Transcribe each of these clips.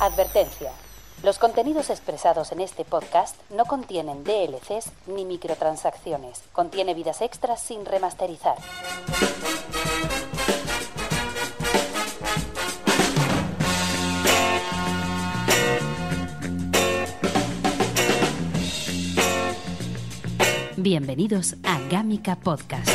Advertencia. Los contenidos expresados en este podcast no contienen DLCs ni microtransacciones. Contiene vidas extras sin remasterizar. Bienvenidos a Gamica Podcast.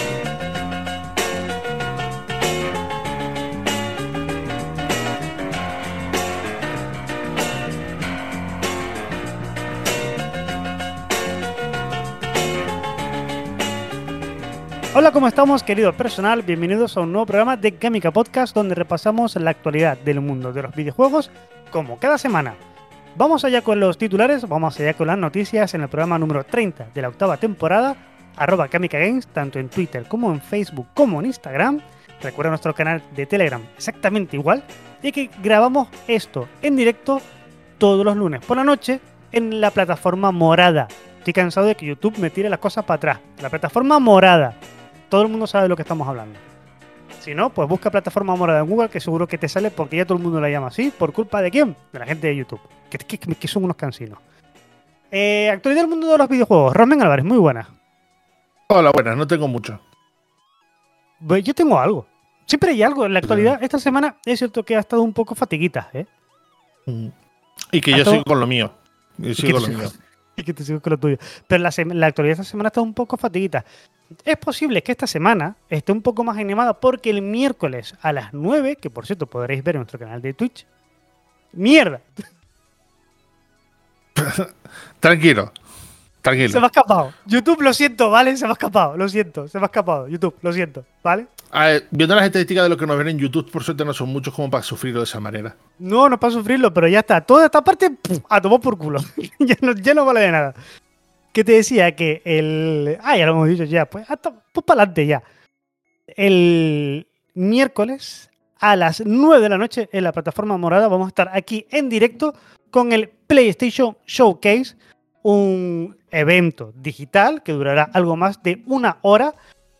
Hola, ¿cómo estamos, querido personal? Bienvenidos a un nuevo programa de Gamica Podcast donde repasamos la actualidad del mundo de los videojuegos como cada semana. Vamos allá con los titulares, vamos allá con las noticias en el programa número 30 de la octava temporada, arroba Kamika Games, tanto en Twitter como en Facebook como en Instagram. Recuerda nuestro canal de Telegram exactamente igual, y que grabamos esto en directo todos los lunes por la noche en la plataforma morada. Estoy cansado de que YouTube me tire las cosas para atrás. La plataforma morada. Todo el mundo sabe de lo que estamos hablando. Si no, pues busca plataforma morada en Google, que seguro que te sale porque ya todo el mundo la llama así. ¿Por culpa de quién? De la gente de YouTube. Que, que- que son unos cansinos. Eh, actualidad del mundo de los videojuegos. Rosmen Álvarez, muy buena. Hola, buenas, no tengo mucho. Pues Yo tengo algo. Siempre hay algo. En la actualidad, esta semana es cierto que ha estado un poco fatiguita, ¿eh? Y que ¿A yo todo? sigo con lo mío. Yo sigo con lo mío. Que te sigo con lo tuyo. Pero la, la actualidad esta semana está un poco fatiguita. Es posible que esta semana esté un poco más animada porque el miércoles a las 9, que por cierto podréis ver en nuestro canal de Twitch. ¡Mierda! Tranquilo. Se Tranquilo. me ha escapado. YouTube, lo siento, ¿vale? Se me ha escapado. Lo siento, se me ha escapado. YouTube, lo siento, ¿vale? A ver, viendo las estadísticas de lo que nos ven en YouTube, por suerte no son muchos como para sufrirlo de esa manera. No, no para sufrirlo, pero ya está. Toda esta parte, a tomar por culo. ya, no, ya no vale de nada. Que te decía que el. Ah, ya lo hemos dicho ya. Pues, hasta, pues para adelante ya. El miércoles a las 9 de la noche en la plataforma morada vamos a estar aquí en directo con el PlayStation Showcase, un evento digital que durará algo más de una hora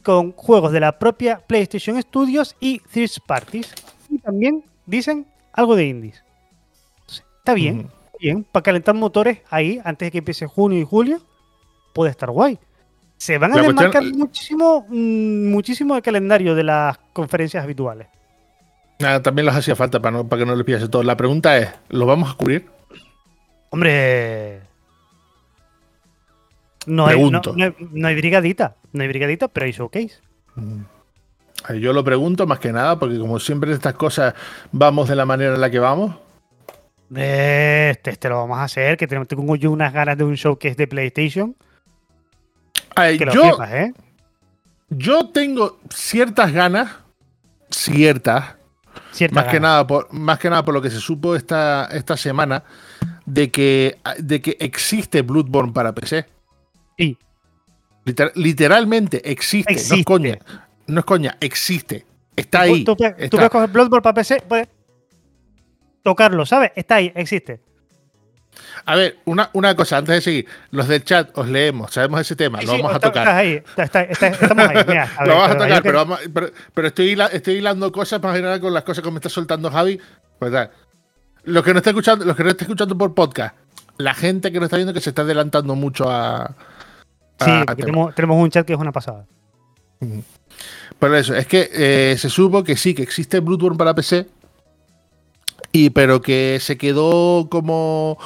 con juegos de la propia PlayStation Studios y third parties. Y también dicen algo de indies. Está bien, Ujú. bien. Para calentar motores ahí, antes de que empiece junio y julio, puede estar guay. Se van a La cuestión- muchísimo, mm, muchísimo del calendario de las conferencias habituales. Nada, también los hacía falta para, no, para que no les pillase todo. La pregunta es, ¿lo vamos a cubrir? Hombre. No hay, no, no hay- no hay brigadita. No hay brigadita, pero hay showcase. Eh, Yo lo pregunto más que nada porque como siempre en estas cosas vamos de la manera en la que vamos. Este, este lo vamos a hacer, que tengo, yo unas ganas de un showcase de PlayStation. Que lo yo, ¿eh? yo tengo ciertas ganas, ciertas, Cierta más que, nada por, más que nada por lo que se supo esta, esta semana, de que, de que existe Bloodborne para PC. Sí. Liter- literalmente existe, no es coña. No es coña, existe. Está Tú- ahí. Tú, puedes- tú está. puedes coger Bloodborne para PC, puedes tocarlo, ¿sabes? Está ahí, existe. A ver, una, una cosa, antes de seguir, los del chat os leemos, sabemos ese tema, Sí, lo sí, vamos a está- tocar. Estás ahí, está- está- está- estamos ahí. Mira, a lo vamos a tocar, pero, vamos- pero, pero estoy, estoy hilando cosas más general con las cosas que me está soltando Javi. Pues tal. Los que no está escuchando, los que no está escuchando por podcast, la gente que no está viendo que se está adelantando mucho a. Sí, a porque tema. tenemos, tenemos un chat que es una pasada. Pero eso, es que eh, se supo que sí, que existe Bloodborne para PC, y, pero que se quedó como,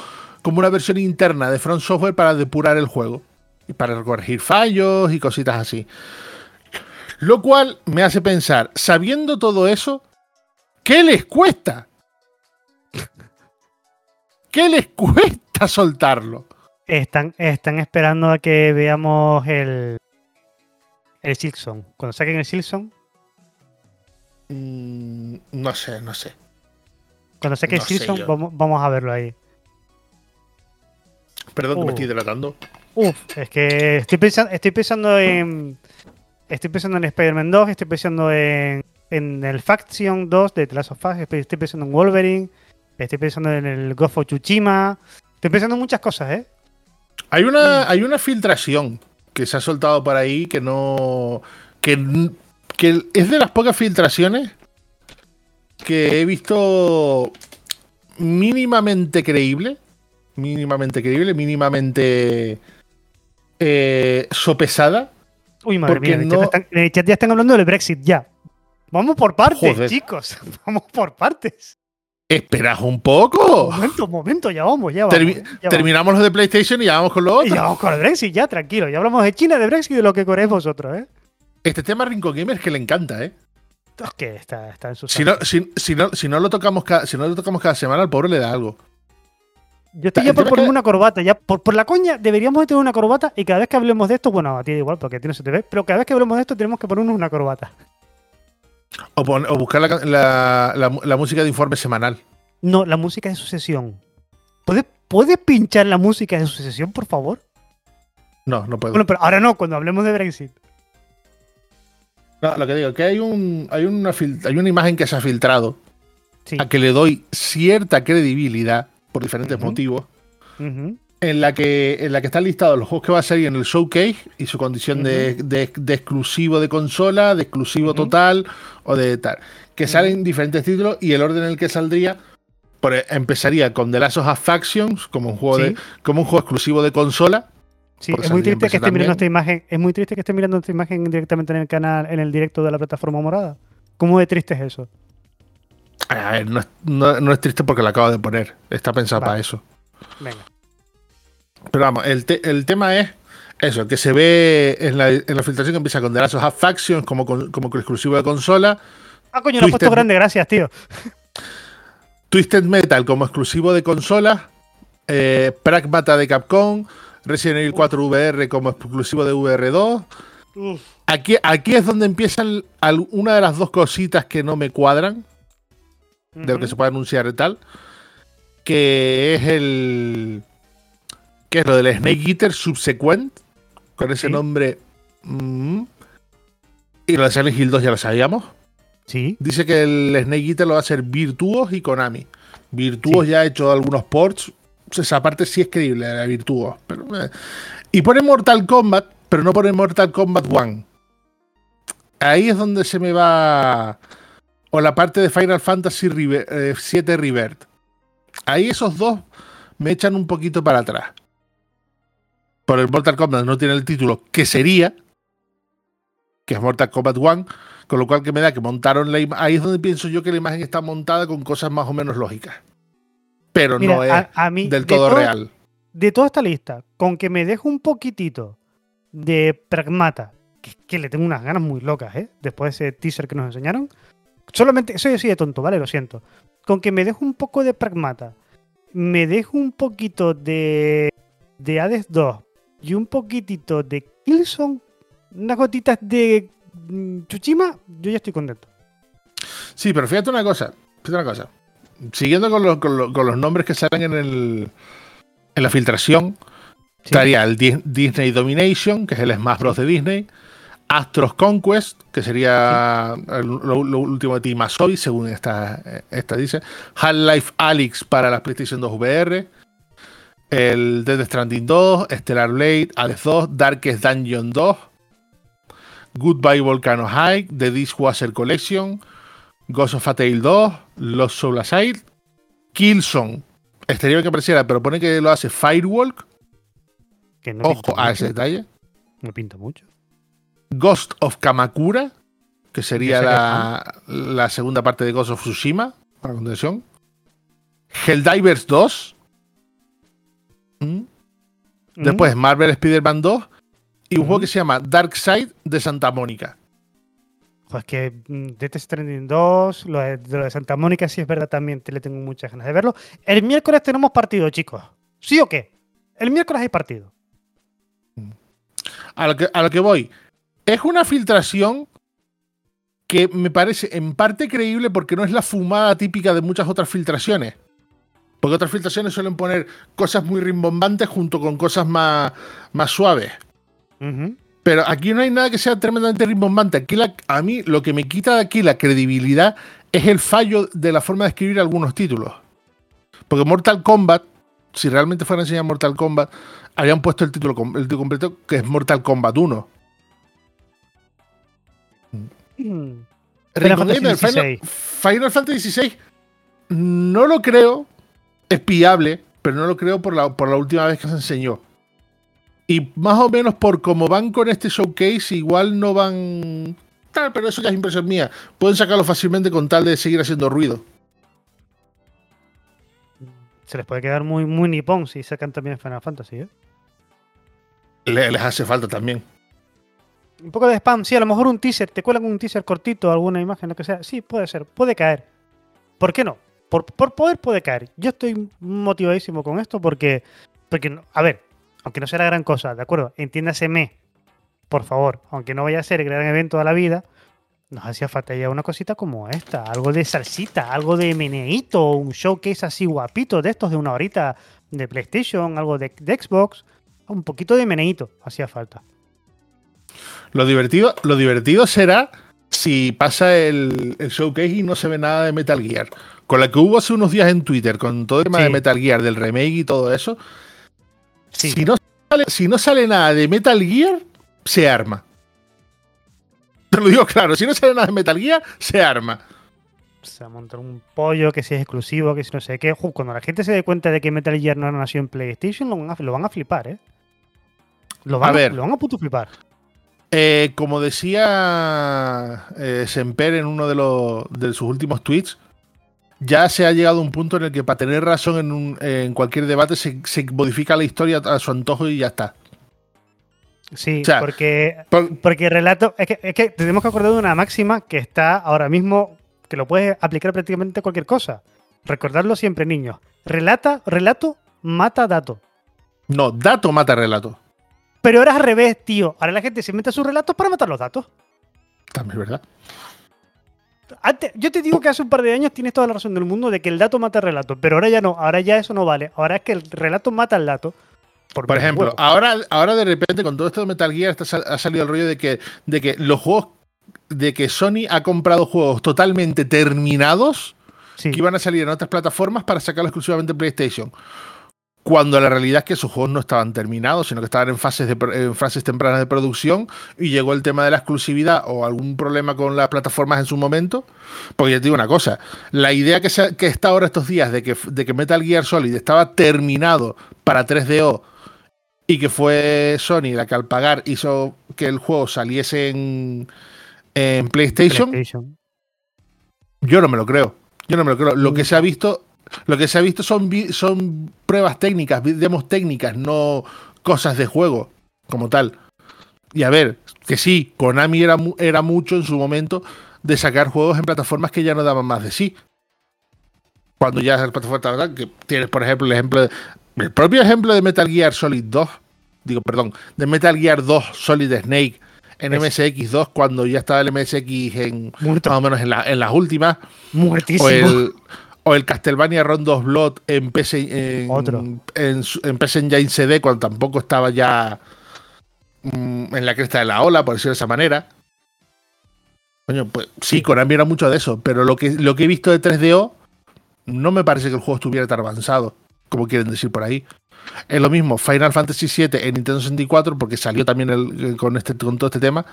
como una versión interna de Front Software para depurar el juego, y para corregir fallos y cositas así. Lo cual me hace pensar, sabiendo todo eso, ¿qué les cuesta? ¿Qué les cuesta soltarlo? Están, están esperando a que veamos el. El Silksong. Cuando saquen el Silksong, Mm, no sé, no sé. cuando saquen No el yo. vamos, vamos a verlo ahí. Perdón que Uh. me estoy delatando. Uf, es que estoy pensando, estoy pensando en. Estoy pensando en Spider-Man 2, estoy pensando en, en el Faction 2 de The Last of Us, estoy estoy pensando en Wolverine, estoy pensando en el Ghost of Tsushima, estoy pensando en muchas cosas, ¿eh? Hay una, hay una filtración que se ha soltado por ahí que no. que, que es de las pocas filtraciones que he visto mínimamente creíble, mínimamente creíble, mínimamente eh, sopesada. Uy, madre mía, no- están- en el chat ya están hablando del Brexit, ya. Vamos por partes, Joder. chicos. Vamos por partes. Esperad un poco. Momento, momento, ya vamos, ya vamos. Termi- ya vamos. terminamos los de PlayStation y ya vamos con lo Y otro. ya vamos con el Brexit, ya, tranquilo. Ya hablamos de China, de Brexit y de lo que queréis vosotros, ¿eh? Este tema a Rincon Gamer es que le encanta, ¿eh? Es que está, está en su Si no, si, si no, si no lo tocamos cada, si no lo tocamos cada semana, al pobre le da algo. Yo estoy ya por ponerme que- una corbata. Ya por, por la coña deberíamos de tener una corbata y cada vez que hablemos de esto, bueno, a ti da igual porque a ti no se te ve, pero cada vez que hablemos de esto tenemos que ponernos una corbata. O, pon- o buscar la, la- la- la música de informe semanal. No, la música de sucesión. ¿Puedes, ¿Puedes pinchar la música de sucesión, por favor? No, no puedo. Bueno, pero ahora no, cuando hablemos de Brexit. No, lo que digo, que hay, un, hay, una, hay una imagen que se ha filtrado Sí. a que le doy cierta credibilidad por diferentes motivos. Ujú. En la, que, en la que están listados los juegos que va a salir en el showcase y su condición de, de- de exclusivo de consola, de exclusivo total o de tal. Que salen diferentes títulos y el orden en el que saldría por- e, empezaría con The Last of Us Factions como un juego Sí. de como un juego exclusivo de consola. Sí, es muy triste que esté mirando esta imagen. Es muy triste que esté mirando esta imagen directamente en el canal, en el directo de la plataforma morada. ¿Cómo de triste es eso? A ver, no es, no- no es triste porque lo acabo de poner. Está pensado Vale. para eso. Venga. Pero vamos, el, te- el tema es eso, que se ve en la, en la filtración que empieza con The Last of Factions como, con- como exclusivo de consola. Ah, coño, lo has puesto grande, gracias, tío. Twisted Metal como exclusivo de consola, eh, Pragmata de Capcom, Resident Evil 4 VR como exclusivo de VR2. Aquí, aquí es donde empiezan una de las dos cositas que no me cuadran de lo que se puede anunciar y tal, que es el que es lo del Snake Eater Subsequent, con ese Sí. nombre. mm, y lo de Silent Hill 2 ya lo sabíamos. Sí. Dice que el Snake Eater lo va a hacer Virtuos y Konami. Virtuos Sí. ya ha hecho algunos ports. Esa parte sí es creíble, la Virtuos. Pero, eh. Y pone Mortal Kombat, pero no pone Mortal Kombat 1. Ahí es donde se me va. O la parte de Final Fantasy River- eh, 7 Revert. Ahí esos dos me echan un poquito para atrás. Por el Mortal Kombat no tiene el título que sería, que es Mortal Kombat 1, con lo cual que me da que montaron la imagen. Ahí es donde pienso yo que la imagen está montada con cosas más o menos lógicas. Pero Mira, no es a, a mí, del de todo todo- real. De toda esta lista, con que me dejo un poquitito de Pragmata, que, que le tengo unas ganas muy locas, ¿eh? Después de ese teaser que nos enseñaron. Solamente, soy así de tonto, ¿vale? Lo siento. Con que me dejo un poco de Pragmata, me dejo un poquito de, de Hades 2 y un poquitito de Killzone, unas gotitas de mm, Tsushima, yo ya estoy contento. Sí, pero fíjate una cosa. Fíjate una cosa. Siguiendo con, los- con los- con los nombres que salen en, el, en la filtración, Sí. estaría el Di- Disney Domination, que es el Smash Bros. de Disney. Astros Conquest, que sería el- lo, lo último de Team Asoy, según esta, esta dice. Half-Life Alyx para la PlayStation 2 VR. El Dead Stranding 2, Stellar Blade, Hades 2, Darkest Dungeon 2. Goodbye Volcano High, The Dishwasher Collection. Ghost of a Tale 2, Lost Soul Aside, Killzone. Estaría que apareciera, pero pone que lo hace Firewalk. Que no pinta Ojo a mucho, ese detalle. No pinta mucho. Ghost of Kamakura, que sería la, la segunda parte de Ghost of Tsushima, a continuación. Helldivers 2. Mm. Después Marvel Spider-Man 2. Y un Ujú. juego que se llama Dark Side de Santa Mónica. Pues que mm, Death Stranding 2, lo de, de lo de Santa Mónica sí es verdad también, te le tengo muchas ganas de verlo. El miércoles tenemos partido, chicos. ¿Sí o qué? El miércoles hay partido. A lo que, a lo que voy. Es una filtración que me parece en parte creíble porque no es la fumada típica de muchas otras filtraciones. Porque otras filtraciones suelen poner cosas muy rimbombantes junto con cosas más, más suaves. Pero aquí no hay nada que sea tremendamente rimbombante. Aquí la- a mí lo que me quita de aquí la credibilidad es el fallo de la forma de escribir algunos títulos. Porque Mortal Kombat, si realmente fuera a enseñar Mortal Kombat, habrían puesto el título, com- el título completo que es Mortal Kombat 1. Mm. Fantasy Final, XVI. Final Fantasy XVI no lo creo, es viable, pero no lo creo por la, por la última vez que se enseñó. Y más o menos por cómo van con este showcase, igual no van. Tal, pero eso ya es impresión mía. Pueden sacarlo fácilmente con tal de seguir haciendo ruido. Se les puede quedar muy, muy nipón si sacan también Final Fantasy, ¿eh? Le- les hace falta también. Un poco de spam, sí, a lo mejor un teaser, te cuelan un teaser cortito, alguna imagen, lo que sea. Sí, puede ser, puede caer. ¿Por qué no? Por, poder puede caer. Yo estoy motivadísimo con esto porque, porque, a ver, aunque no sea la gran cosa, ¿de acuerdo? Entiéndaseme, por favor, aunque no vaya a ser el gran evento de la vida, nos hacía falta ya una cosita como esta, algo de salsita, algo de meneíto, un showcase así guapito de estos de una horita de PlayStation, algo de, Xbox, un poquito de meneíto hacía falta. Lo divertido, lo divertido será si pasa el showcase y no se ve nada de Metal Gear. Con la que hubo hace unos días en Twitter, con todo el tema Sí. de Metal Gear, del remake y todo eso. Sí. Si, no sale, si no sale nada de Metal Gear, se arma. Te lo digo claro, si no sale nada de Metal Gear, se arma. se va a montar un pollo, que si es exclusivo, que si no sé qué. Cuando la gente se dé cuenta de que Metal Gear no nació en PlayStation, lo van a, lo van a flipar, ¿eh? Lo van A a, ver. Lo van a puto flipar. Eh, como decía eh, Semper en uno de, los, de sus últimos tweets, ya se ha llegado a un punto en el que para tener razón en, un- en cualquier debate se, se modifica la historia a su antojo y ya está. Sí, o sea, porque, Por- porque relato. Es que, es que tenemos que acordar de una máxima que está ahora mismo, que lo puedes aplicar prácticamente a cualquier cosa. Recordadlo siempre, niños. Relata, relato, mata dato. no, dato mata relato. Pero ahora es al revés, tío. Ahora la gente se inventa sus relatos para matar los datos. También es verdad. Antes, yo te digo que hace un par de años tienes toda la razón del mundo de que el dato mata el relato, pero ahora ya no, ahora ya eso no vale. Ahora es que el relato mata al dato. Por ejemplo, ahora, ahora de repente con todo esto de Metal Gear ha salido el rollo de que, de que los juegos, de que Sony ha comprado juegos totalmente terminados Sí. que iban a salir en otras plataformas para sacarlo exclusivamente en PlayStation. Cuando la realidad es que esos juegos no estaban terminados, sino que estaban en fases, de, pro- en fases tempranas de producción y llegó el tema de la exclusividad o algún problema con las plataformas en su momento. Porque ya te digo una cosa, la idea que, se- que está ahora estos días de que, de que Metal Gear Solid estaba terminado para 3DO y que fue Sony la que al pagar hizo que el juego saliese en, en PlayStation, PlayStation. yo no me lo creo. Yo no me lo creo. Lo que se ha visto, lo que se ha visto son, son pruebas técnicas, demos técnicas, no cosas de juego como tal. Y a ver, que sí, Konami era, era mucho en su momento de sacar juegos en plataformas que ya no daban más de sí. Cuando ya las plataformas ¿verdad? que tienes, por ejemplo, el ejemplo de- el propio ejemplo de Metal Gear Solid 2, digo, perdón, de Metal Gear 2 Solid Snake en Es- MSX2 cuando ya estaba el MSX en Muerto. más o menos en, la- en las últimas Muertísimo. o el, o el Castlevania Rondos Blood en PC, en, Otro. En, en PC Engine CD cuando tampoco estaba ya mm, en la cresta de la ola, por decirlo de esa manera. Coño, pues sí, Konami era mucho de eso, pero lo que, lo que he visto de 3DO no me parece que el juego estuviera tan avanzado, como quieren decir por ahí. Es lo mismo, Final Fantasy VII en Nintendo 64, porque salió también el- con, este, con todo este tema.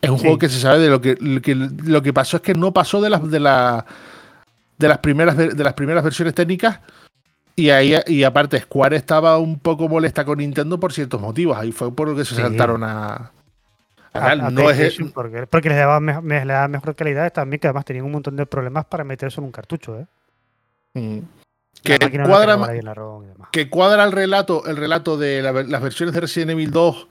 Es un Sí. juego que se sabe de lo que, lo que lo que pasó es que no pasó de las de la, de las primeras de las primeras versiones técnicas y ahí y aparte Square estaba un poco molesta con Nintendo por ciertos motivos. Ahí fue por lo que se Sí. saltaron a, a A- tal. a no es porque, porque les daba, me- les daba mejor calidad también, que además tenían un montón de problemas para meterse en un cartucho, ¿eh? mm, que no cuadra y demás. que cuadra el relato, el relato de la las versiones de Resident Evil 2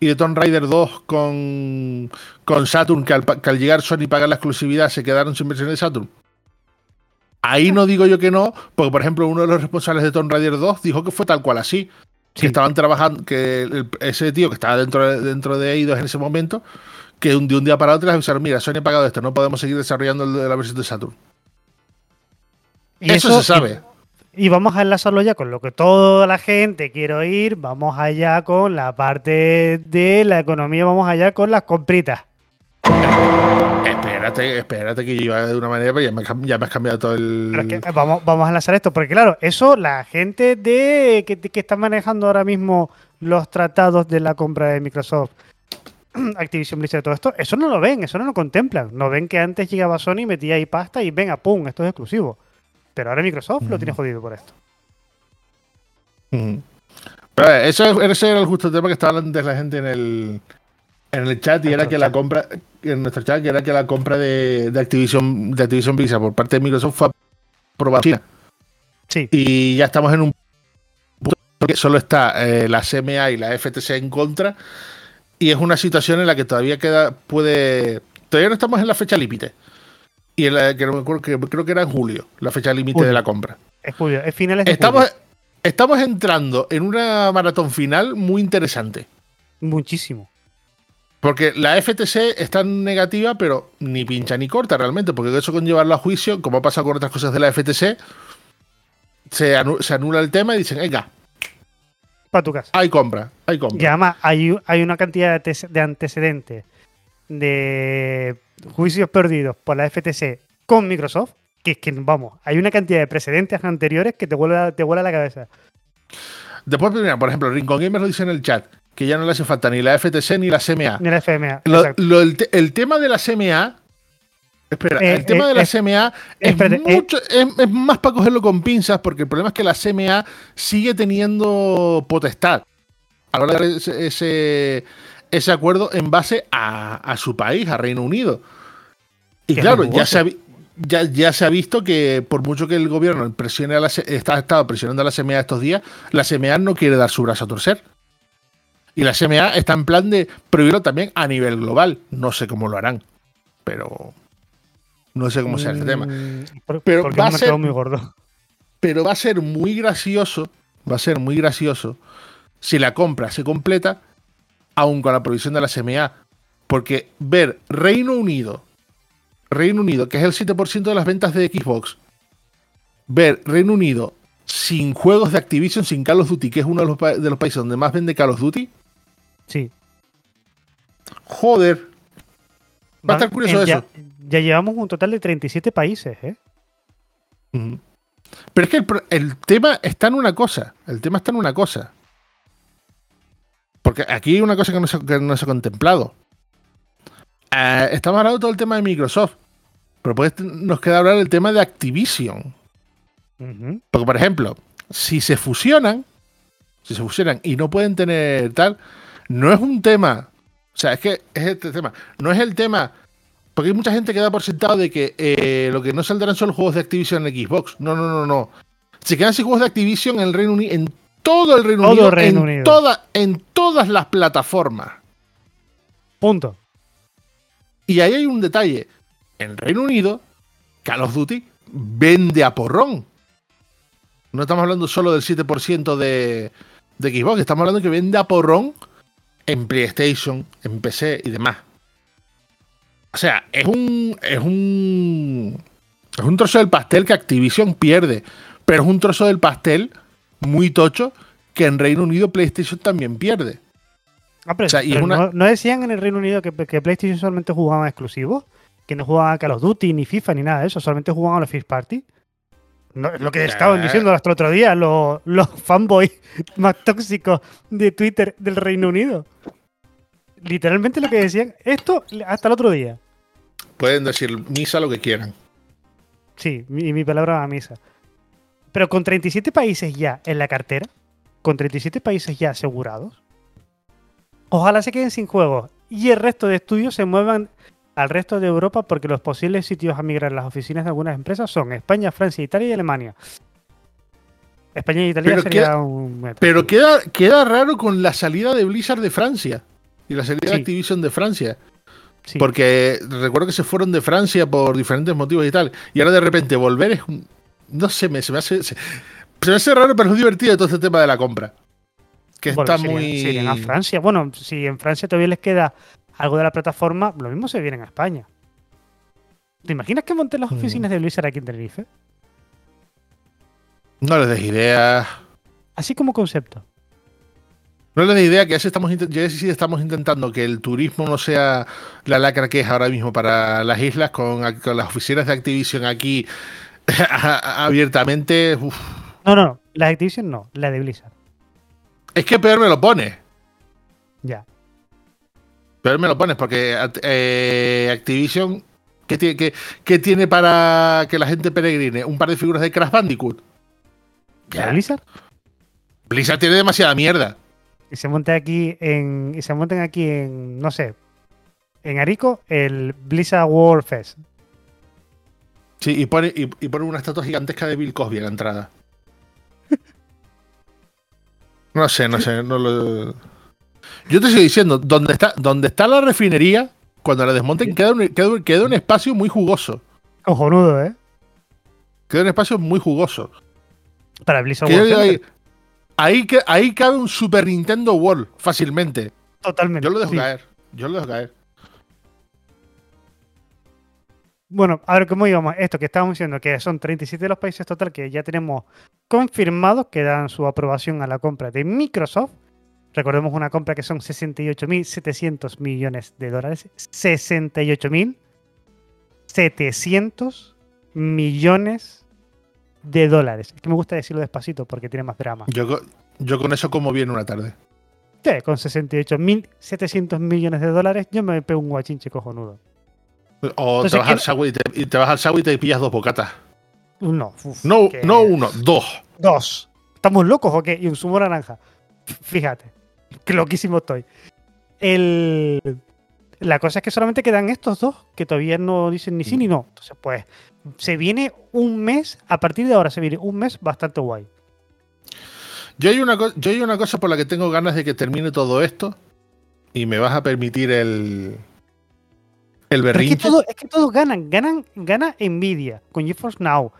y de Tomb Raider 2 con, con Saturn, que al, que al llegar Sony pagar la exclusividad se quedaron sin versiones de Saturn. Ahí no digo yo que no, porque por ejemplo uno de los responsables de Tomb Raider 2 dijo que fue tal cual así. Que estaban trabajando, que el- ese tío que estaba dentro de, dentro de Eidos en ese momento, que un, de un día para otro les avisaron, mira, Sony ha pagado esto, no podemos seguir desarrollando el la versión de Saturn. Y eso, se sabe. Y, y vamos a enlazarlo ya con lo que toda la gente quiere oír. Vamos allá con la parte de la economía, vamos allá con las compritas. Espérate, espérate que yo iba de una manera, pero ya me, ya me has cambiado todo el... Pero es que eh, vamos, vamos a enlazar esto, porque claro, eso la gente de que, que está manejando ahora mismo los tratados de la compra de Microsoft, Activision Blizzard todo esto, eso no lo ven, eso no lo contemplan. No ven que antes llegaba Sony, metía ahí pasta y venga, pum, esto es exclusivo. Pero ahora Microsoft lo tiene jodido por esto. Ujú. Pero, a ver, eso, ese era el justo tema que estaba hablando antes la gente en el, en el chat y era que la compra, en nuestro chat, que era que la compra de, de Activision, de Activision Blizzard por parte de Microsoft fue aprobada China. Sí, Y ya estamos en un punto que solo está eh, la CMA y la FTC en contra. Y es una situación en la que todavía queda, puede. Todavía no estamos en la fecha límite. Y en la que no me acuerdo que creo que era en julio, la fecha límite de la compra. es julio, es finales de Estamos, julio. estamos entrando en una maratón final muy interesante. Muchísimo. Porque la FTC está negativa, pero ni pincha ni corta realmente, porque eso con llevarlo a juicio, como pasa con otras cosas de la FTC, se, anu- se anula el tema y dicen, venga, Para tu casa. hay compra, hay compra. Y además hay, hay una cantidad de, tes- de antecedentes de juicios perdidos por la FTC con Microsoft, que es que, vamos, hay una cantidad de precedentes anteriores que te vuela, te vuela la cabeza. Después, mira, por ejemplo, Rincon Gamer lo dice en el chat, que ya no le hace falta ni la FTC ni la CMA. Ni la FMA. Lo- exacto. lo- el, te- el tema de la CMA. Espera, Eh, el tema eh, de la eh, CMA es, espérate, eh. mucho, es, es más para cogerlo con pinzas, porque el problema es que la CMA sigue teniendo potestad a la hora de dar ese, ese, ese acuerdo en base a, a su país, a Reino Unido. Y claro, ya se, ha, ya, ya se ha visto que por mucho que el gobierno presione a la, C- está, ha estado presionando a la CMA estos días, la CMA no quiere dar su brazo a torcer. Y la CMA está en plan de prohibirlo también a nivel global. No sé cómo lo harán, pero no sé cómo será este tema. Mm, por- Pero porque va a ser- muy gordo. Pero va a ser muy gracioso, va a ser muy gracioso si la compra se completa, aun con la provisión de la CMA. Porque ver Reino Unido, Reino Unido, que es el 7% de las ventas de Xbox, ver Reino Unido sin juegos de Activision, sin Call of Duty, que es uno de los, de los países donde más vende Call of Duty, Sí. joder. Va a estar curioso ya, eso. ya llevamos un total de 37 países, ¿eh? Pero es que el, tema está en una cosa. El tema está en una cosa. Porque aquí hay una cosa que no se, que no se ha contemplado. Eh, estamos hablando todo el tema de Microsoft. Pero pues nos queda hablar del tema de Activision. Porque, por ejemplo, si se fusionan, si se fusionan y no pueden tener tal, no es un tema. O sea, es que es este tema. No es el tema. Porque hay mucha gente que da por sentado de que eh, lo que no saldrán son los juegos de Activision en Xbox. No, no, no, no. Se quedan sin juegos de Activision en el Reino Unido, en todo el Reino Todo Unido, el Reino en, Unido. toda- en todas las plataformas. Punto. Y ahí hay un detalle. En Reino Unido, Call of Duty vende a porrón. No estamos hablando solo del 7% de, de Xbox, estamos hablando que vende a porrón en PlayStation, en PC y demás. O sea, es un. Es un. Es un trozo del pastel que Activision pierde. Pero es un trozo del pastel muy tocho que en Reino Unido PlayStation también pierde. Ah, pero, O sea, y pero es una- no, no decían en el Reino Unido que, que PlayStation solamente jugaban exclusivos, que no jugaban a Call of Duty, ni FIFA, ni nada de eso, solamente jugaban a los First Party. No, lo que estaban diciendo hasta el otro día los, los fanboys más tóxicos de Twitter del Reino Unido. Literalmente lo que decían, esto hasta el otro día. Pueden decir misa lo que quieran. Sí, mi, mi palabra va a misa. Pero con 37 países ya en la cartera, con 37 países ya asegurados, ojalá se queden sin juegos y el resto de estudios se muevan al resto de Europa porque los posibles sitios a migrar las oficinas de algunas empresas son España, Francia, Italia y Alemania. España y Italia Pero sería queda- un... metro. Pero queda, queda raro con la salida de Blizzard de Francia y la salida de. Activision de Francia. Sí. Porque recuerdo que se fueron de Francia por diferentes motivos y tal. Y ahora de repente volver es un. No sé, me, se me hace. Se, se me hace raro, pero es divertido todo este tema de la compra. Que Bueno, está muy. a Francia. Bueno, si en Francia todavía les queda algo de la plataforma, lo mismo se vienen a España. ¿Te imaginas que monten las Mm. oficinas de Blizzard aquí en Tenerife? No les des idea. Así como concepto. No les des idea que ya, sí estamos, ya sí estamos intentando que el turismo no sea la lacra que es ahora mismo para las islas con, con las oficinas de Activision aquí abiertamente. uf. No, no, no. La de Activision no, la de Blizzard. Es que peor me lo pone. Ya. Pero me lo pones porque eh, Activision, ¿qué tiene, qué- qué tiene para que la gente peregrine? ¿Un par de figuras de Crash Bandicoot? ¿La de Blizzard? Blizzard tiene demasiada mierda. Y se monte aquí en. Y se monten aquí en. No sé. En Arico, el Blizzard World Fest. Sí, y pone, y, y pone una estatua gigantesca de Bill Cosby en la entrada. No sé, no sé. No lo... Yo te estoy diciendo, donde está, donde está la refinería, cuando la desmonten, queda un, queda queda un espacio muy jugoso. Cojonudo, ¿eh? Queda un espacio muy jugoso. Para Blizzard World ahí, ahí, que- ahí cabe un Super Nintendo World fácilmente. Totalmente. Yo lo dejo sí. caer. Yo lo dejo caer. Bueno, a ver cómo íbamos. Esto que estábamos diciendo, que son 37 de los países total que ya tenemos confirmados que dan su aprobación a la compra de Microsoft. Recordemos una compra que son 68.700 millones de dólares. 68.700 millones de dólares. Es que me gusta decirlo despacito porque tiene más drama. Yo, yo con eso como bien una tarde. Sí, con 68.700 millones de dólares yo me pego un guachinche cojonudo. O Entonces, te vas, ¿qué- al Subway y te, y te vas al Subway y te pillas dos bocatas. No, uf, No, no uno, dos. Dos. ¿Estamos locos o qué? Y un zumo naranja. Fíjate. Qué loquísimo estoy. El... La cosa es que solamente quedan estos dos, que todavía no dicen ni sí ni no. Entonces, pues, se viene un mes, a partir de ahora se viene un mes bastante guay. Yo hay, una yo hay una cosa por la que tengo ganas de que termine todo esto y me vas a permitir el, el es que, berrinche. es que todos ganan. Ganan, gana Nvidia con GeForce Now.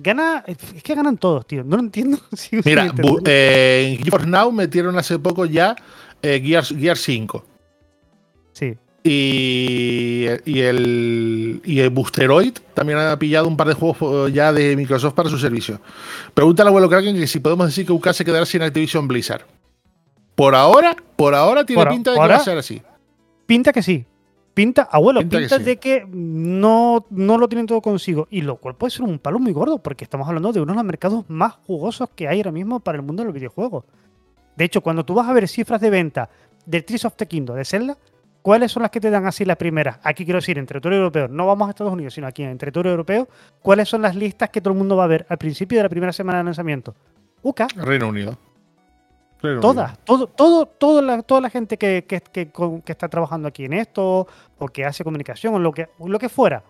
Gana. Es que ganan todos, tío. No lo entiendo. Sin Mira, eh, en GeForce Now metieron hace poco ya eh, Gears, Gears 5 sí. y, y el, y el Boosteroid también ha pillado un par de juegos eh, ya de Microsoft para su servicio. Pregúntale al abuelo Kraken que si podemos decir que UK se quedará sin Activision Blizzard. Por ahora, por ahora tiene Por pinta de que ahora- va a ser así. Pinta que sí. Pinta, abuelo, Pinta pinta, que sí. de que no, no lo tienen todo consigo. Y lo cual puede ser un palo muy gordo, porque estamos hablando de uno de los mercados más jugosos que hay ahora mismo para el mundo de los videojuegos. De hecho, cuando tú vas a ver cifras de venta del Tears of the Kingdom, de Zelda, ¿cuáles son las que te dan así las primeras? Aquí quiero decir, en territorio europeo, no vamos a Estados Unidos, sino aquí en territorio europeo, ¿cuáles son las listas que todo el mundo va a ver al principio de la primera semana de lanzamiento? UCA, Reino Unido. Todas, todo, todo, toda la, toda la gente que, que- que- con- que está trabajando aquí en esto, o que hace comunicación, o lo que, o lo que fuera,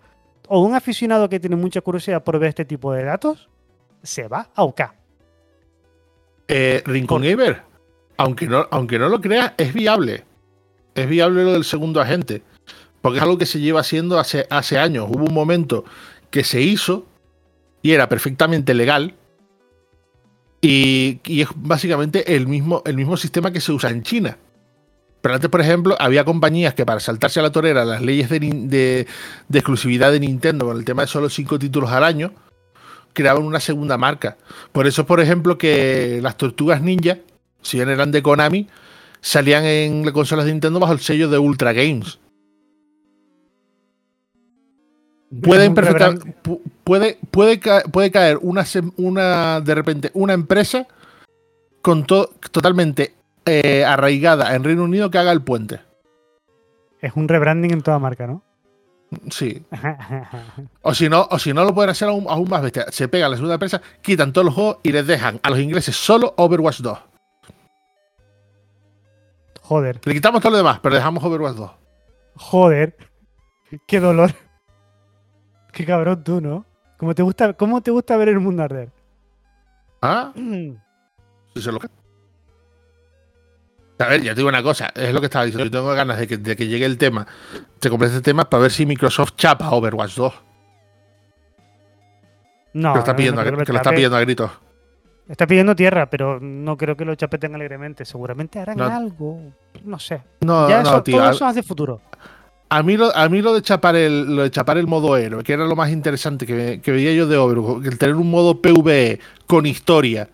o un aficionado que tiene mucha curiosidad por ver este tipo de datos, se va a UK. Eh, Rincon Gamer, aunque no, aunque no lo creas, es viable. Es viable lo del segundo agente. Porque es algo que se lleva haciendo hace, hace años. Hubo un momento que se hizo y era perfectamente legal. Y, es básicamente el mismo, el mismo sistema que se usa en China. Pero antes, por ejemplo, había compañías que para saltarse a la torera las leyes de- de exclusividad de Nintendo con el tema de solo cinco títulos al año, creaban una segunda marca. Por eso, por ejemplo, que las tortugas ninja, si bien eran de Konami, salían en las consolas de Nintendo bajo el sello de Ultra Games. Pueden un perfecta- rebrand- pu- puede, puede, puede caer una, una de repente una empresa con to- totalmente eh, arraigada en Reino Unido que haga el puente. Es un rebranding en toda marca, ¿no? Sí. O si no, o si no lo pueden hacer aún, aún más bestia. Se pegan la segunda empresa, quitan todos los juegos y les dejan a los ingleses solo Overwatch 2. Joder, Le quitamos todo lo demás, pero dejamos Overwatch 2. joder. Qué dolor. Qué cabrón tú, ¿no? ¿Cómo te gusta, cómo te gusta ver el mundo arder? ¿Ah? Sí, se lo A ver, ya te digo una cosa, es lo que estaba diciendo. Yo tengo ganas de que, de que llegue el tema, se complete este tema para ver si Microsoft chapa Overwatch 2. No, lo está no, pidiendo, no a, que lo está pidiendo a gritos. Está pidiendo tierra, pero no creo que lo chapeten alegremente. Seguramente harán No. algo. No sé. No, ya no, eso, tío. todo eso es de futuro. A mí lo, a mí lo de chapar el, lo de chapar el modo héroe, que era lo más interesante que, que veía yo de Overwatch, el tener un modo PvE con historia,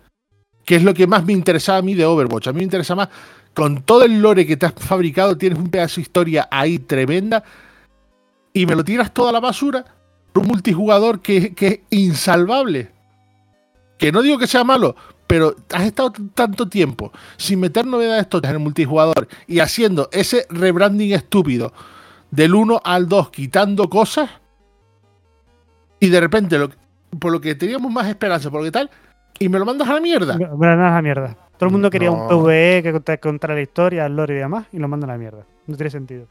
que es lo que más me interesaba a mí de Overwatch. A mí me interesa más, con todo el lore que te has fabricado, tienes un pedazo de historia ahí tremenda, y me lo tiras toda la basura por un multijugador que, que es insalvable. Que no digo que sea malo, pero has estado tanto tiempo sin meter novedades tochas en el multijugador y haciendo ese rebranding estúpido del 1 al 2, quitando cosas, y de repente, lo- por lo que teníamos más esperanza, por lo que tal, y me lo mandas a la mierda. Me me la das a la mierda. Todo el mundo quería un. PvE que contara, contara la historia, el lore y demás, y lo mandan a la mierda. No tiene sentido.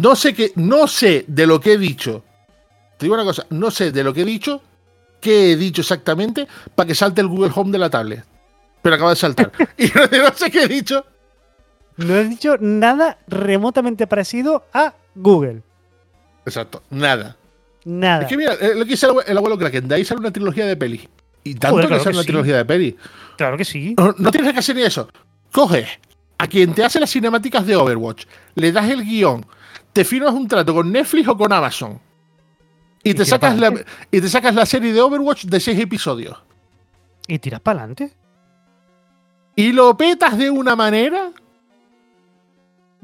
No sé qué, no sé de lo que he dicho. Te digo una cosa, no sé de lo que he dicho, qué he dicho exactamente, para que salte el Google Home de la tablet. Pero acaba de saltar. y no, no sé qué he dicho. No he dicho nada remotamente parecido a Google. Exacto, nada. Nada. Es que mira, eh, lo que dice el abue- el abuelo Kraken, de ahí sale una trilogía de peli. Y tanto Joder, que claro sale que una sí. trilogía de peli. Claro que sí. No, no tienes que hacer ni eso. Coges a quien te hace las cinemáticas de Overwatch, le das el guion, te firmas un trato con Netflix o con Amazon. Y, Y te, sacas la, y te sacas la serie de Overwatch de seis episodios. Y tiras para adelante. Y lo petas de una manera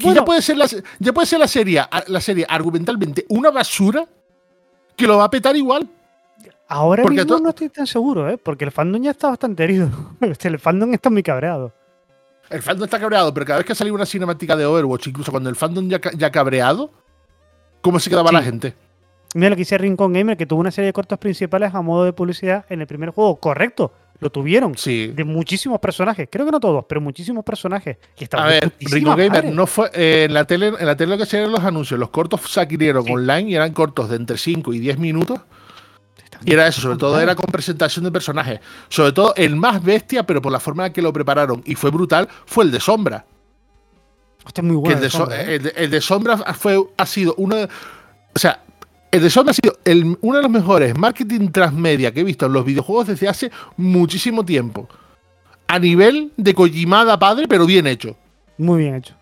Bueno. ya puede ser la, ya puede ser la serie, la serie argumentalmente una basura que lo va a petar igual. Ahora Porque mismo no estoy tan seguro, ¿eh? Porque el fandom ya está bastante herido. El fandom está muy cabreado. El fandom está cabreado, pero cada vez que ha salido una cinemática de Overwatch, incluso cuando el fandom ya, ya cabreado, ¿cómo se quedaba Sí. la gente? Mira lo que hice Rincon Gamer, que tuvo una serie de cortos principales a modo de publicidad en el primer juego. Correcto, lo tuvieron. Sí. De muchísimos personajes. Creo que no todos, pero muchísimos personajes. Y estaban A ver, Ringo Gamer madre. no fue. eh, en la tele, en la tele lo que se eran los anuncios, los cortos se adquirieron Sí. online y eran cortos de entre 5 y 10 minutos. Y era eso, sobre todo madre. era con presentación de personajes. Sobre todo el más bestia, pero por la forma en que lo prepararon y fue brutal, fue el de Sombra. Hostia, muy Que bueno. el, de de So- Sombra, ¿eh? el de- el de Sombra fue, ha sido uno de. O sea, el de ha sido el- uno de los mejores marketing transmedia que he visto en los videojuegos desde hace muchísimo tiempo. A nivel de Kojimada padre, pero bien hecho. Muy bien hecho.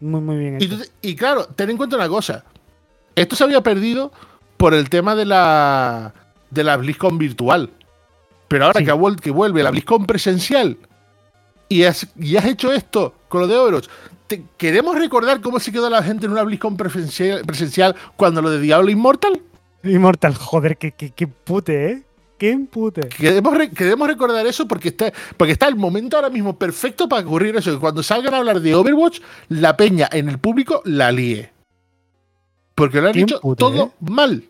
Muy, muy bien Y, hecho. y claro, ten en cuenta una cosa. Esto se había perdido por el tema de la de la BlizzCon virtual. Pero ahora Sí. que vuelve la BlizzCon presencial y has, y has hecho esto con lo de Overwatch, te- ¿queremos recordar cómo se quedó la gente en una BlizzCon presencial, presencial cuando lo de Diablo Immortal? Immortal, joder, qué, qué, qué pute, ¿eh? Qué pute. Queremos, re- queremos recordar eso porque está, porque está el momento ahora mismo perfecto para ocurrir eso. Que cuando salgan a hablar de Overwatch, la peña en el público la líe. Porque lo han hecho todo ¿eh? mal.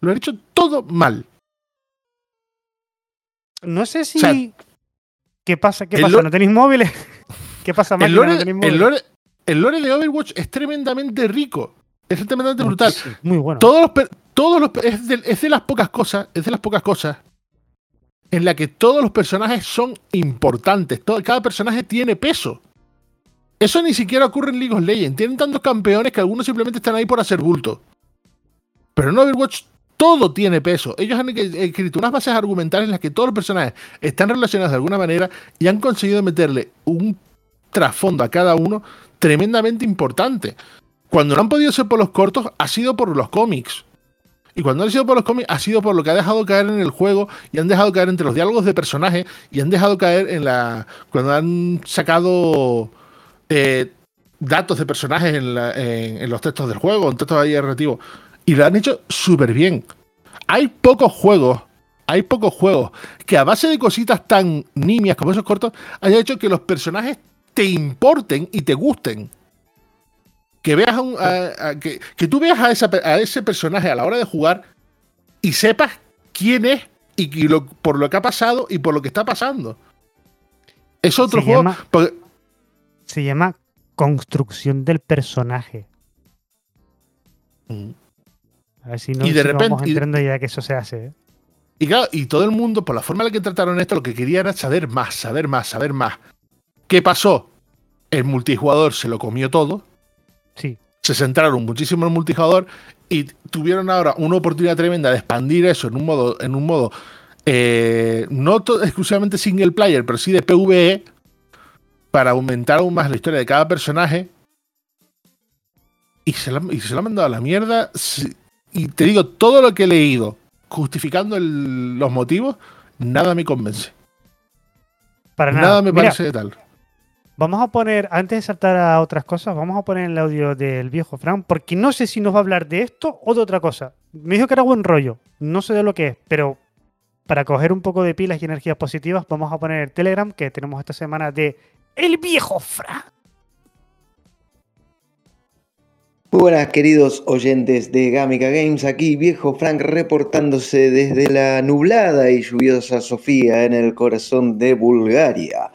Lo han hecho todo mal. No sé si. O sea, ¿Qué pasa? ¿Qué el pasa? ¿No tenéis móviles? ¿Qué pasa, El máquina? lore, ¿No tenéis el, lore, el lore de Overwatch es tremendamente rico. Es tremendamente brutal. Muy bueno. Todos los, todos los es, de, es de las pocas cosas, es de las pocas cosas en la que todos los personajes son importantes. Todo, cada personaje tiene peso. Eso ni siquiera ocurre en League of Legends. Tienen tantos campeones que algunos simplemente están ahí por hacer bulto. Pero en Overwatch todo tiene peso. Ellos han e- escrito unas bases argumentales en las que todos los personajes están relacionados de alguna manera y han conseguido meterle un trasfondo a cada uno tremendamente importante. Cuando no han podido ser por los cortos, ha sido por los cómics. Y cuando no sido por los cómics, ha sido por lo que ha dejado caer en el juego y han dejado caer entre los diálogos de personajes y han dejado caer en la. Cuando han sacado eh, datos de personajes en los textos del juego, en textos ahí narrativos. Y lo han hecho súper bien. Hay pocos juegos, hay pocos juegos que a base de cositas tan nimias como esos cortos, haya hecho que los personajes te importen y te gusten que veas a un- a- a- que, que tú veas a, esa a ese personaje a la hora de jugar y sepas quién es y, y lo- por lo que ha pasado y por lo que está pasando. Es otro Se juego. llama- porque- Se llama construcción del personaje. A ver si no Y de si repente- vamos y entrando ya que eso se hace. ¿eh? y claro, y todo el mundo, por la forma en la que trataron esto, lo que quería era saber más, saber más, saber más. ¿Qué pasó? El multijugador se lo comió todo. Sí. se centraron muchísimo en el multijugador y tuvieron ahora una oportunidad tremenda de expandir eso en un modo, en un modo eh, no exclusivamente single player, pero sí de PvE para aumentar aún más la historia de cada personaje. Y se la, y se la han mandado a la mierda. Y te digo, todo lo que he leído justificando el- los motivos, nada me convence. Para Nada, nada. me Mira, parece de tal. Vamos a poner, antes de saltar a otras cosas, vamos a poner el audio del viejo Frank, porque no sé si nos va a hablar de esto o de otra cosa. Me dijo que era buen rollo, no sé de lo que es, pero para coger un poco de pilas y energías positivas, vamos a poner el Telegram que tenemos esta semana de El viejo Frank. Muy buenas queridos oyentes de Gamica Games, aquí viejo Frank reportándose desde la nublada y lluviosa Sofía en el corazón de Bulgaria.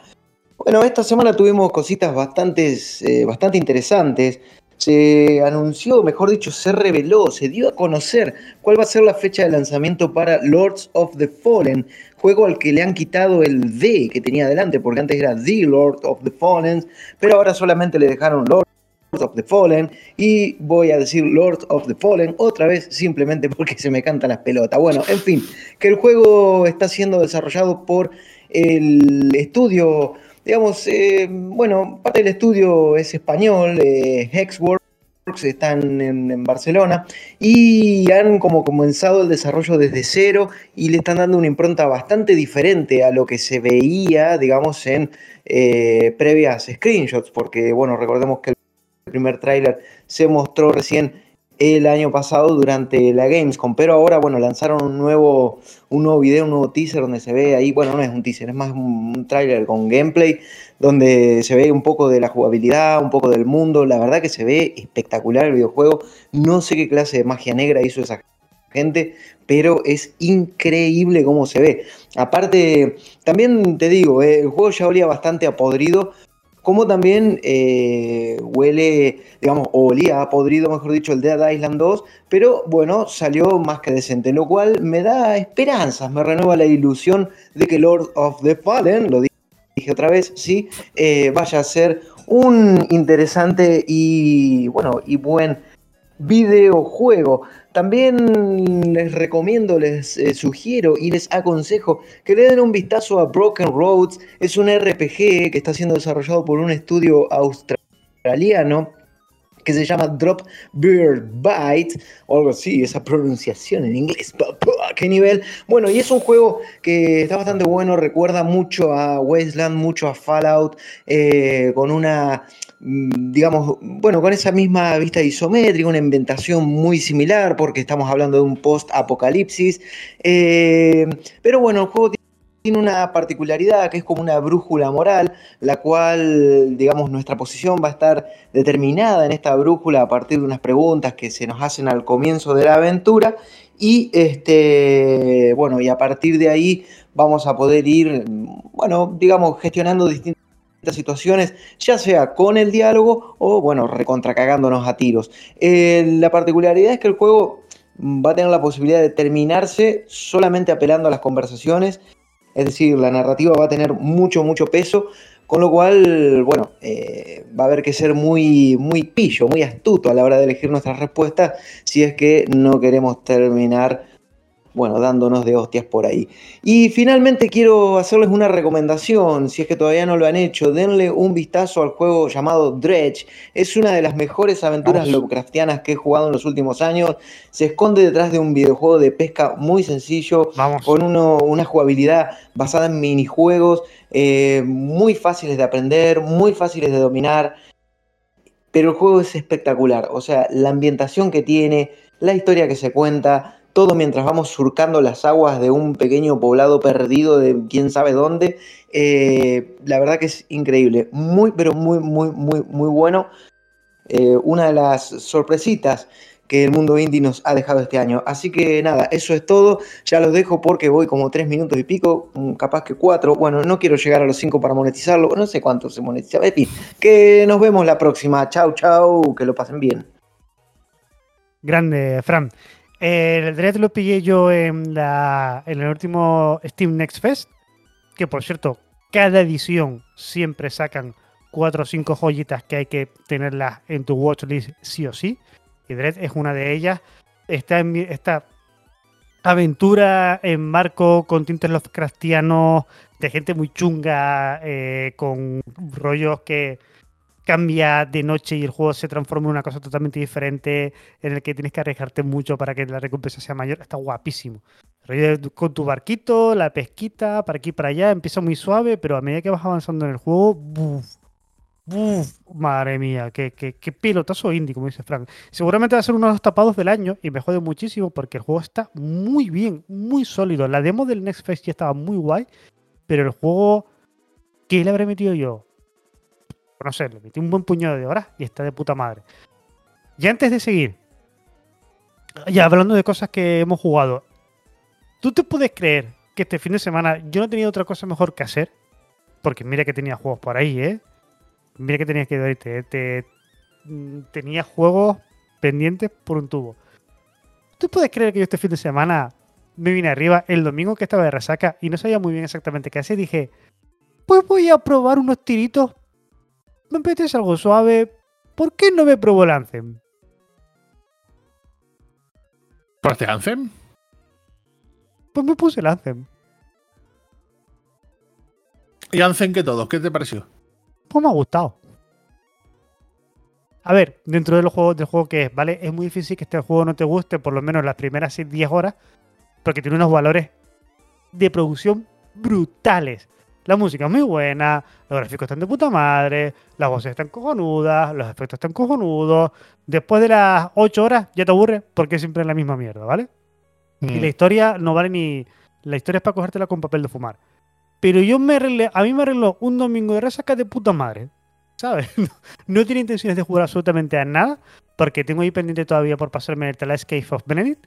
Bueno, esta semana tuvimos cositas bastante, eh, bastante interesantes. Se anunció, mejor dicho, se reveló, se dio a conocer cuál va a ser la fecha de lanzamiento para Lords of the Fallen, juego al que le han quitado el D que tenía adelante, porque antes era The Lord of the Fallen, pero ahora solamente le dejaron Lords of the Fallen y voy a decir Lord of the Fallen otra vez simplemente porque se me cantan las pelotas. Bueno, en fin, que el juego está siendo desarrollado por el estudio digamos, eh, bueno, parte del estudio es español, eh, Hexworks, están en, Barcelona y han como comenzado el desarrollo desde cero y le están dando una impronta bastante diferente a lo que se veía, digamos, en eh, previas screenshots, porque, bueno, recordemos que el primer tráiler se mostró recién el año pasado durante la Gamescom, pero ahora, bueno, lanzaron un nuevo, un nuevo video, un nuevo teaser donde se ve ahí, bueno, no es un teaser, es más un, tráiler con gameplay, donde se ve un poco de la jugabilidad, un poco del mundo, la verdad que se ve espectacular el videojuego, no sé qué clase de magia negra hizo esa gente, pero es increíble cómo se ve. Aparte, también te digo, eh, el juego ya olía bastante a podrido, como también eh, huele, digamos, o olía podrido, mejor dicho, el Dead Island 2, pero bueno, salió más que decente, lo cual me da esperanzas, me renueva la ilusión de que Lord of the Fallen, lo dije otra vez, sí, eh, vaya a ser un interesante y, bueno, y buen videojuego. También les recomiendo, les eh, sugiero y les aconsejo que le den un vistazo a Broken Roads. Es un RPG que está siendo desarrollado por un estudio australiano que se llama Drop Bird Bite, o algo así, esa pronunciación en inglés, ¿qué nivel? Bueno, y es un juego que está bastante bueno, recuerda mucho a Wasteland, mucho a Fallout, eh, con una digamos, bueno, con esa misma vista isométrica, una inventación muy similar, porque estamos hablando de un post-apocalipsis. Eh, pero bueno, el juego tiene una particularidad que es como una brújula moral, la cual, digamos, nuestra posición va a estar determinada en esta brújula a partir de unas preguntas que se nos hacen al comienzo de la aventura. Y este, bueno, y a partir de ahí vamos a poder ir, bueno, digamos, gestionando distintas situaciones, ya sea con el diálogo o, bueno, recontracagándonos a tiros. Eh, la particularidad es que el juego va a tener la posibilidad de terminarse solamente apelando a las conversaciones, es decir, la narrativa va a tener mucho, mucho peso, con lo cual, bueno, eh, va a haber que ser muy, muy pillo, muy astuto a la hora de elegir nuestras respuestas si es que no queremos terminar bueno, dándonos de hostias por ahí. Y finalmente quiero hacerles una recomendación, si es que todavía no lo han hecho, denle un vistazo al juego llamado Dredge. Es una de las mejores aventuras Lovecraftianas que he jugado en los últimos años. Se esconde detrás de un videojuego de pesca muy sencillo, con una jugabilidad basada en minijuegos, eh, muy fáciles de aprender, muy fáciles de dominar. Pero el juego es espectacular, o sea, la ambientación que tiene, la historia que se cuenta, todo mientras vamos surcando las aguas de un pequeño poblado perdido de quién sabe dónde. Eh, la verdad que es increíble, muy, pero muy, muy, muy, muy bueno. Eh, una de las sorpresitas que el mundo indie nos ha dejado este año. Así que nada, eso es todo. Ya los dejo porque voy como tres minutos y pico, mm, capaz que cuatro. Bueno, no quiero llegar a los cinco para monetizarlo. No sé cuánto se monetiza. En fin, que nos vemos la próxima. Chau, chau. Que lo pasen bien. Grande, Fran. El Dread lo pillé yo en, la, en el último Steam Next Fest, que por cierto, cada edición siempre sacan cuatro o cinco joyitas que hay que tenerlas en tu watchlist sí o sí. Y Dread es una de ellas. Está en esta aventura en marco con tintes Lovecraftianos de gente muy chunga, eh, con rollos que cambia de noche y el juego se transforma en una cosa totalmente diferente, en el que tienes que arriesgarte mucho para que la recompensa sea mayor, está guapísimo. Con tu barquito, la pesquita, para aquí y para allá, empieza muy suave, pero a medida que vas avanzando en el juego, ¡buf! ¡buf! Madre mía, qué, qué, qué, pilotazo indie, como dice Frank. Seguramente va a ser uno de los tapados del año y me jode muchísimo porque el juego está muy bien, muy sólido. La demo del Next Fest ya estaba muy guay, pero el juego, ¿qué le habré metido yo? No sé, le metí un buen puñado de horas y está de puta madre. Y antes de seguir, ya hablando de cosas que hemos jugado, ¿tú te puedes creer que este fin de semana yo no tenido otra cosa mejor que hacer porque mira que tenía juegos por ahí, ¿eh? Mira que tenías que irte, te, mm, tenía juegos pendientes por un tubo. ¿Tú puedes creer que yo este fin de semana me vine arriba el domingo que estaba de resaca y no sabía muy bien exactamente qué hacer? Dije, pues voy a probar unos tiritos. Me apetece algo suave. ¿Por qué no me probó el Anthem? ¿Probaste Anthem? Pues me puse el Anthem. ¿Y Anthem que todos? ¿Qué te pareció? Pues me ha gustado. A ver, dentro de los juegos del juego que es, ¿vale? Es muy difícil que este juego no te guste por lo menos las primeras 10 horas, porque tiene unos valores de producción brutales. La música es muy buena, los gráficos están de puta madre, las voces están cojonudas, los efectos están cojonudos. Después de las 8 horas ya te aburre porque siempre es la misma mierda, ¿vale? Y Mm. la historia no vale ni. La historia es para cogértela con papel de fumar. Pero yo me arreglé, a mí me arregló un domingo de resaca de puta madre. ¿Sabes? No, no tiene intenciones de jugar absolutamente a nada. Porque tengo ahí pendiente todavía por pasarme el The Last Cave of Benedict.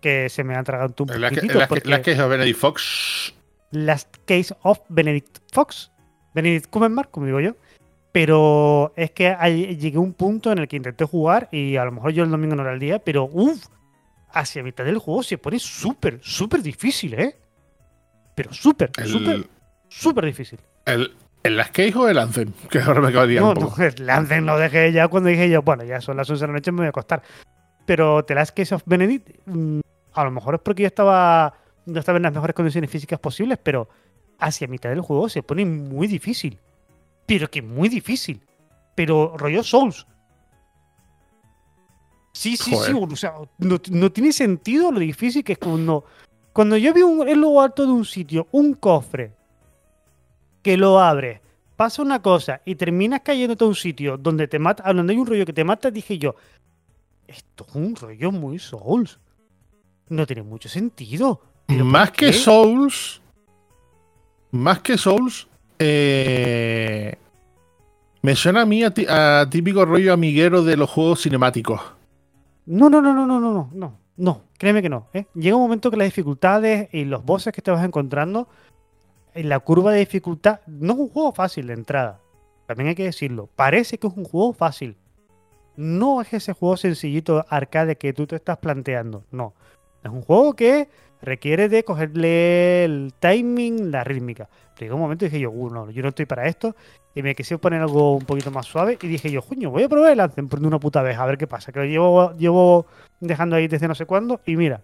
Que se me ha tragado un Las que, poquitito. las que, porque las que es Benedict Fox. Last Case of Benedict Fox. Benedict Cumberbatch, como digo yo. Pero es que llegué a un punto en el que intenté jugar y a lo mejor yo el domingo no era el día, pero uff, hacia mitad del juego se pone súper, súper difícil, ¿eh? Pero súper, súper, súper difícil. el, ¿El Last Case o el Anthem? Que ahora me liar No, un poco. no, el Anthem lo dejé ya cuando dije yo, bueno, ya son las 11 de la noche, me voy a acostar. Pero The Last Case of Benedict, mm, a lo mejor es porque yo estaba, no estaba en las mejores condiciones físicas posibles, pero hacia mitad del juego se pone muy difícil. Pero que muy difícil. Pero rollo Souls. Sí, sí, sí. O sea, no, no tiene sentido lo difícil que es cuando, cuando yo vi un, en lo alto de un sitio un cofre que lo abres, pasa una cosa y terminas cayéndote a un sitio donde te mata, donde hay un rollo que te mata, dije yo, esto es un rollo muy Souls. No tiene mucho sentido. Más que Souls. Más que Souls. Eh, me suena a mí a, a, típico rollo amiguero de los juegos cinemáticos. No, no, no, no, no, no, no, no. Créeme que no. ¿eh? Llega un momento que las dificultades y los bosses que te vas encontrando, en la curva de dificultad, no es un juego fácil de entrada. También hay que decirlo. Parece que es un juego fácil. No es ese juego sencillito arcade que tú te estás planteando. No. Es un juego que requiere de cogerle el timing, la rítmica. Pero llegó un momento y dije yo, "Uh, no, yo no estoy para esto. Y me quise poner algo un poquito más suave. Y dije yo, coño, voy a probar el Anthem por una puta vez, a ver qué pasa. Que lo llevo, llevo dejando ahí desde no sé cuándo. Y mira,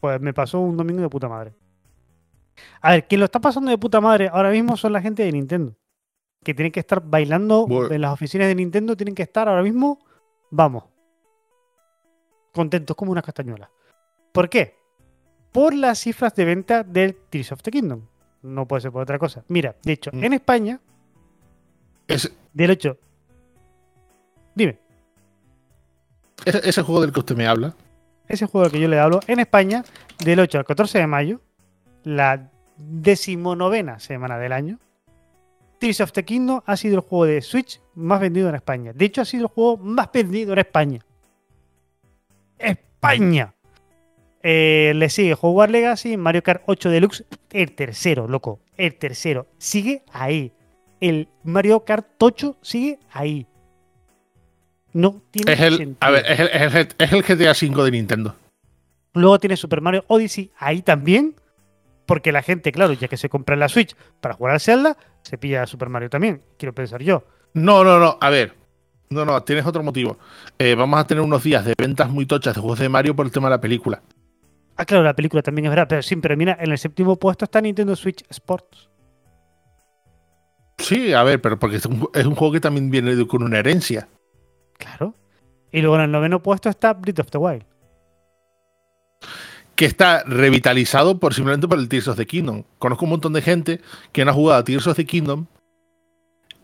pues me pasó un domingo de puta madre. A ver, quien lo está pasando de puta madre ahora mismo son la gente de Nintendo. Que tienen que estar bailando Bueno. en las oficinas de Nintendo, tienen que estar ahora mismo, vamos, contentos como unas castañuelas. ¿Por qué? Por las cifras de venta del Tears of the Kingdom. No puede ser por otra cosa. Mira, de hecho, Mm. en España, Es, del 8. Dime, ese, juego del que usted me habla. ese juego del que yo le hablo, en España, del 8 al 14 de mayo, la decimonovena semana del año, Tears of the Kingdom ha sido el juego de Switch más vendido en España. De hecho, ha sido el juego más vendido en España. España. Eh, le sigue Hogwarts Legacy, Mario Kart 8 Deluxe, el tercero, loco, el tercero. Sigue ahí. El Mario Kart 8 sigue ahí. No tiene Es el, sentido. a ver, es el, es el- es el GTA V de Nintendo. Luego tiene Super Mario Odyssey ahí también. Porque la gente, claro, ya que se compra la Switch para jugar al Zelda, se pilla a Super Mario también. Quiero pensar yo. No, no, no. A ver. No, no, tienes otro motivo. Eh, vamos a tener unos días de ventas muy tochas de juegos de Mario por el tema de la película. Ah, claro, la película también es verdad. Pero sí, pero mira, en el séptimo puesto está Nintendo Switch Sports. Sí, a ver, pero porque es un, es un juego que también viene de- con una herencia. Claro. Y luego en el noveno puesto está Breath of the Wild. Que está revitalizado por simplemente por el Tears of the Kingdom. Conozco un montón de gente que no ha jugado a Tears of the Kingdom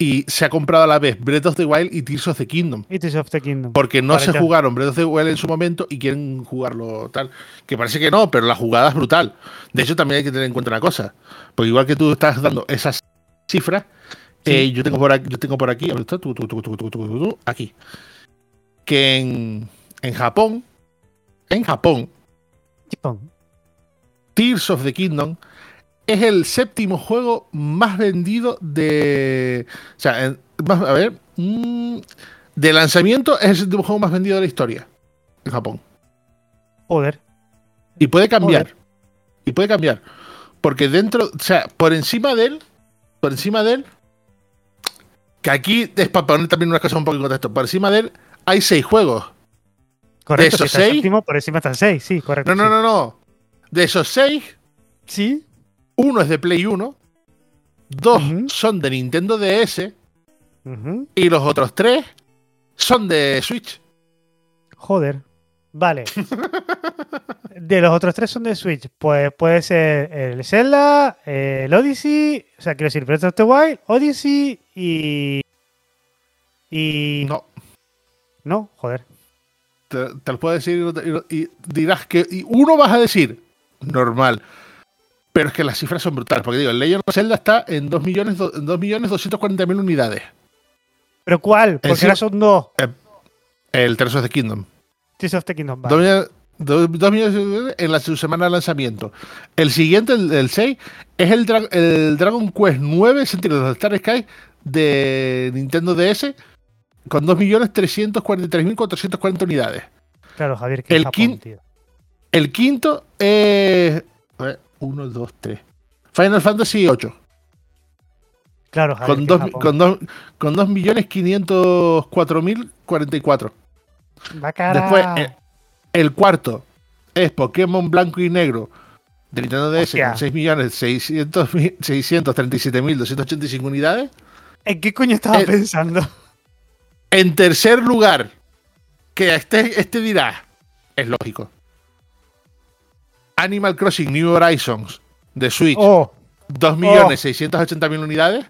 y se ha comprado a la vez Breath of the Wild y Tears of the Kingdom. Y Tears of the Kingdom. Porque no Vale, se ya. jugaron Breath of the Wild en su momento y quieren jugarlo tal. Que parece que no, pero la jugada es brutal. De hecho, también hay que tener en cuenta una cosa. Porque igual que tú estás dando esas cifras, Sí. eh, yo tengo por aquí, yo tengo por aquí, aquí. Que en, en Japón, en Japón, Chipón. Tears of the Kingdom es el séptimo juego más vendido de. O sea, a ver. mm, de lanzamiento es el séptimo juego más vendido de la historia en Japón. Joder. Y puede cambiar. Joder. Y puede cambiar. Porque dentro, o sea, por encima de él, por encima de él, que aquí es para poner también unas cosas un poco en contexto. Por encima de él hay seis juegos. Correcto, esos si está el seis- séptimo, por encima están seis, sí, correcto. No, no, no, no. De esos seis, Sí. Uno es de Play 1, dos son de Nintendo DS y los otros tres son de Switch. Joder. Vale. de los otros tres son de Switch. Pues puede ser el Zelda, el Odyssey, o sea, quiero decir, Breath of the Wild, Odyssey y. Y. No, No, joder. te, te lo puedo decir y y, dirás que y uno vas a decir normal. Pero es que las cifras son brutales. Porque digo, el Legend of Zelda está en 2 millones, do- en 2 millones 240 mil unidades. ¿Pero cuál? Porque ahora son dos. El Tears of the Kingdom. Tears of the Kingdom. vale. Dos millones, en la, semana de lanzamiento. El siguiente, el, el 6, es el, Dra- el Dragon Quest 9 Sentinels of Star Sky de Nintendo DS con 2.343.440 unidades. Claro, Javier, que el Japón, tío. El quinto es. 1, 2, 3. Final Fantasy 8. Claro, Javier, Con dos, con, dos, con 2.504.044. Bacala. Después, eh, el cuarto es Pokémon Blanco y Negro de Nintendo DS con 6.637.285 unidades. ¿En qué coño estaba eh, pensando? En tercer lugar, que este, este dirá, es lógico. Animal Crossing New Horizons de Switch, Oh, 2.680.000 unidades.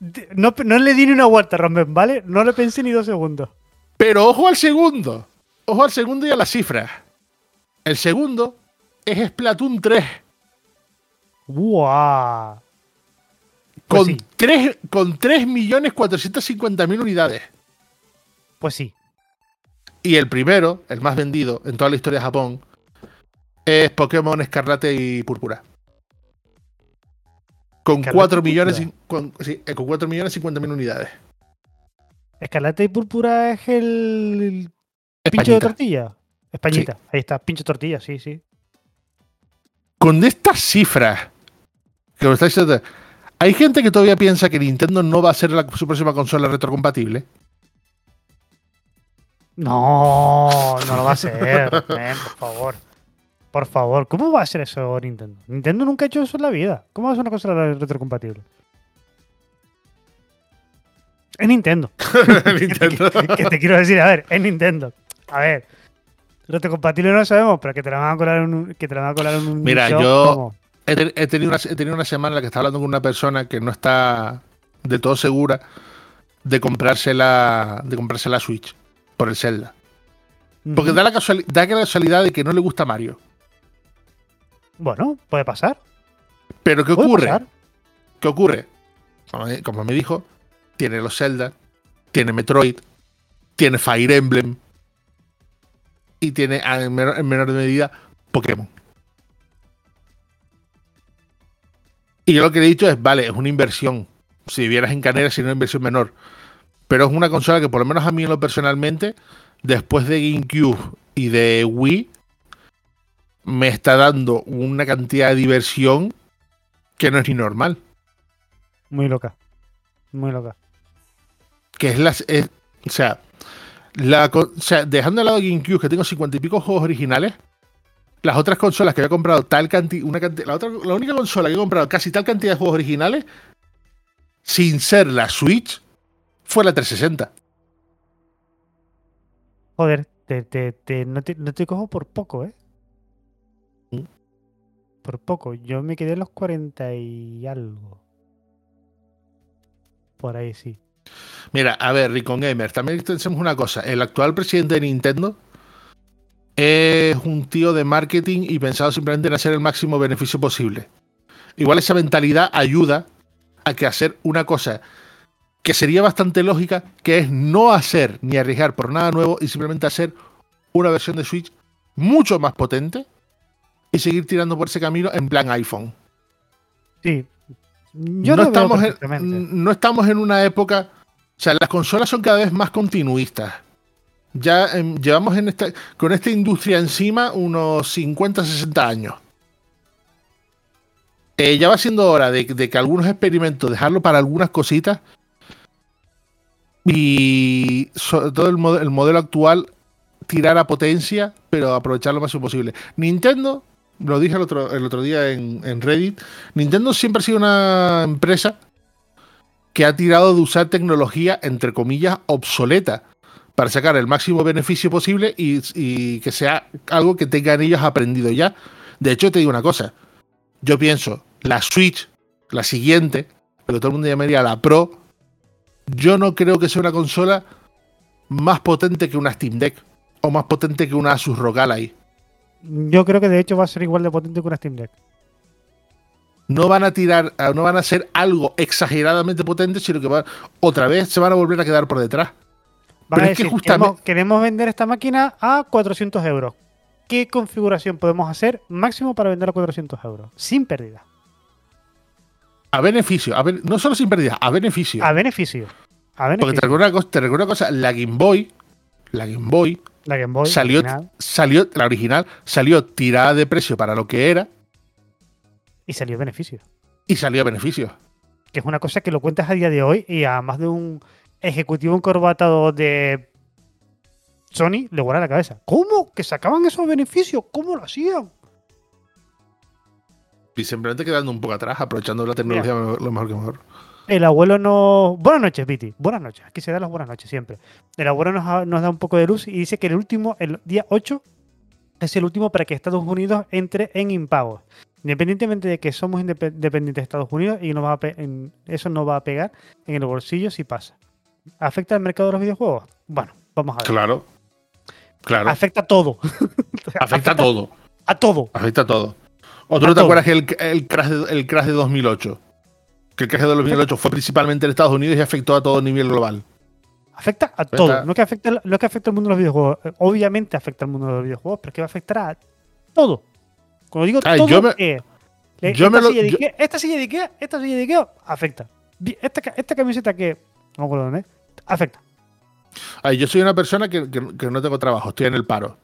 de- no, no le di ni una vuelta, Romben, ¿vale? No le pensé ni dos segundos. Pero ojo al segundo. Ojo al segundo y a las cifras. El segundo es Splatoon 3. ¡Buah! Con, Pues sí. 3, con 3.450.000 unidades. Pues sí. Y el primero, el más vendido en toda la historia de Japón, es Pokémon Escarlate y Púrpura. Con Escarlata 4 y millones, con, sí, eh, con 4 millones 50 mil unidades. Escarlata y púrpura es el pincho de Españita. tortilla. Españita. Ahí está, pincho de tortilla, sí, sí. Con estas cifras, que lo está diciendo, hay gente que todavía piensa que Nintendo no va a ser la- su próxima consola retrocompatible. No, no lo va a men, por favor. Por favor. ¿Cómo va a ser eso Nintendo? Nintendo nunca ha hecho eso en la vida. ¿Cómo va a ser una consola retrocompatible? Es Nintendo. Nintendo. que te quiero decir, a ver, es Nintendo. A ver. Retrocompatible no lo sabemos, pero que te la van a colar en un, que te la van a colar en un Mira, yo- ¿cómo? He, te- he tenido una, he tenido una semana en la que estaba hablando con una persona que no está de todo segura de comprarse la, de comprarse la Switch por el Zelda. Porque da la, casuali- da la casualidad de que no le gusta Mario. Bueno, puede pasar. Pero ¿qué ocurre? pasar. ¿Qué ocurre? Como me, como me dijo, tiene los Zelda, tiene Metroid, tiene Fire Emblem y tiene ah, en menor, en menor medida Pokémon. Y yo lo que le he dicho es, vale, es una inversión. Si vivieras en Canera sería una inversión menor. Pero es una consola que por lo menos a mí en lo personalmente, después de GameCube y de Wii, me está dando una cantidad de diversión que no es ni normal. Muy loca. Muy loca. que es las. es- o sea, la, o sea, dejando de lado GameCube, que tengo cincuenta y pico juegos originales, las otras consolas que había comprado tal cantidad. Una canti- la, otra, la única consola que he comprado casi tal cantidad de juegos originales, sin ser la Switch, fue la 360. Joder, te, te, te- no, te, no te cojo por poco, ¿eh? Por poco. Yo me quedé en los 40 y algo. Por ahí sí. Mira, a ver, Ricon Gamer, también pensemos una cosa. El actual presidente de Nintendo es un tío de marketing y pensado simplemente en hacer el máximo beneficio posible. Igual esa mentalidad ayuda a que hacer una cosa que sería bastante lógica, que es no hacer ni arriesgar por nada nuevo y simplemente hacer una versión de Switch mucho más potente y seguir tirando por ese camino en plan iPhone. Sí. Yo no, estamos en, no estamos en una época. O sea, las consolas son cada vez más continuistas. Ya em, llevamos en esta, con esta industria encima unos 50, 60 años. Eh, ya va siendo hora de, de que algunos experimentos, dejarlo para algunas cositas. Y sobre todo el, mode- el modelo actual, tirar a potencia, pero aprovechar lo máximo posible. Nintendo, lo dije el otro, día en, Reddit, Nintendo siempre ha sido una empresa que ha tirado de usar tecnología, entre comillas, obsoleta, para sacar el máximo beneficio posible y, y que sea algo que tengan ellos aprendido ya. De hecho, te digo una cosa. Yo pienso, la Switch, la siguiente, lo que todo el mundo llamaría la Pro, yo no creo que sea una consola más potente que una Steam Deck o más potente que una Asus ROG Ally. Yo creo que de hecho va a ser igual de potente que una Steam Deck. no van a tirar, eh, no van a ser algo exageradamente potente, sino que van, otra vez se van a volver a quedar por detrás. Van Pero a es que justamente- queremos, queremos vender esta máquina a 400 euros. ¿Qué configuración podemos hacer máximo para vender a 400 euros? Sin pérdida. A beneficio, a ben- no solo sin pérdida, a beneficio. A beneficio. A Porque te recuerdo, una cosa, te recuerdo una cosa, la Game Boy, la Game Boy La Game Boy salió, original, salió, la original, salió tirada de precio para lo que era y salió beneficio. y salió a beneficio. Que es una cosa que lo cuentas a día de hoy y a más de un ejecutivo encorbatado de Sony le vuela la cabeza. ¿Cómo? ¿Que sacaban esos beneficios? ¿Cómo lo hacían? Y simplemente quedando un poco atrás, aprovechando la tecnología lo lo mejor que mejor. El abuelo nos. Buenas noches, Viti. Buenas noches. Aquí se dan las buenas noches siempre. El abuelo nos, da un poco de luz y dice que el último, el día 8, es el último para que Estados Unidos entre en impagos. Independientemente de que somos indepe- dependientes de Estados Unidos y no va a en- eso no va a pegar en el bolsillo si pasa. ¿Afecta al mercado de los videojuegos? Bueno, vamos a ver. Claro. Claro. Afecta a todo. Afecta a todo. A todo. Afecta a todo. ¿O tú A no te todo. acuerdas que el, el crash de, el crash de 2008? Que el crash de 2008 fue principalmente en Estados Unidos y afectó a todo nivel global. Afecta a todo. No que afecta, es que afecta al mundo de los videojuegos. Eh, Obviamente afecta al mundo de los videojuegos, pero es que va a afectar a todo. Cuando digo Ay, todo, yo me- eh, yo esta, me lo- silla de yo- Ikea, esta silla de Ikea, esta silla de Ikea, afecta. Esta, esta camiseta que. No me acuerdo dónde. es, Afecta. Ay, yo soy una persona que, que- que no tengo trabajo, estoy en el paro.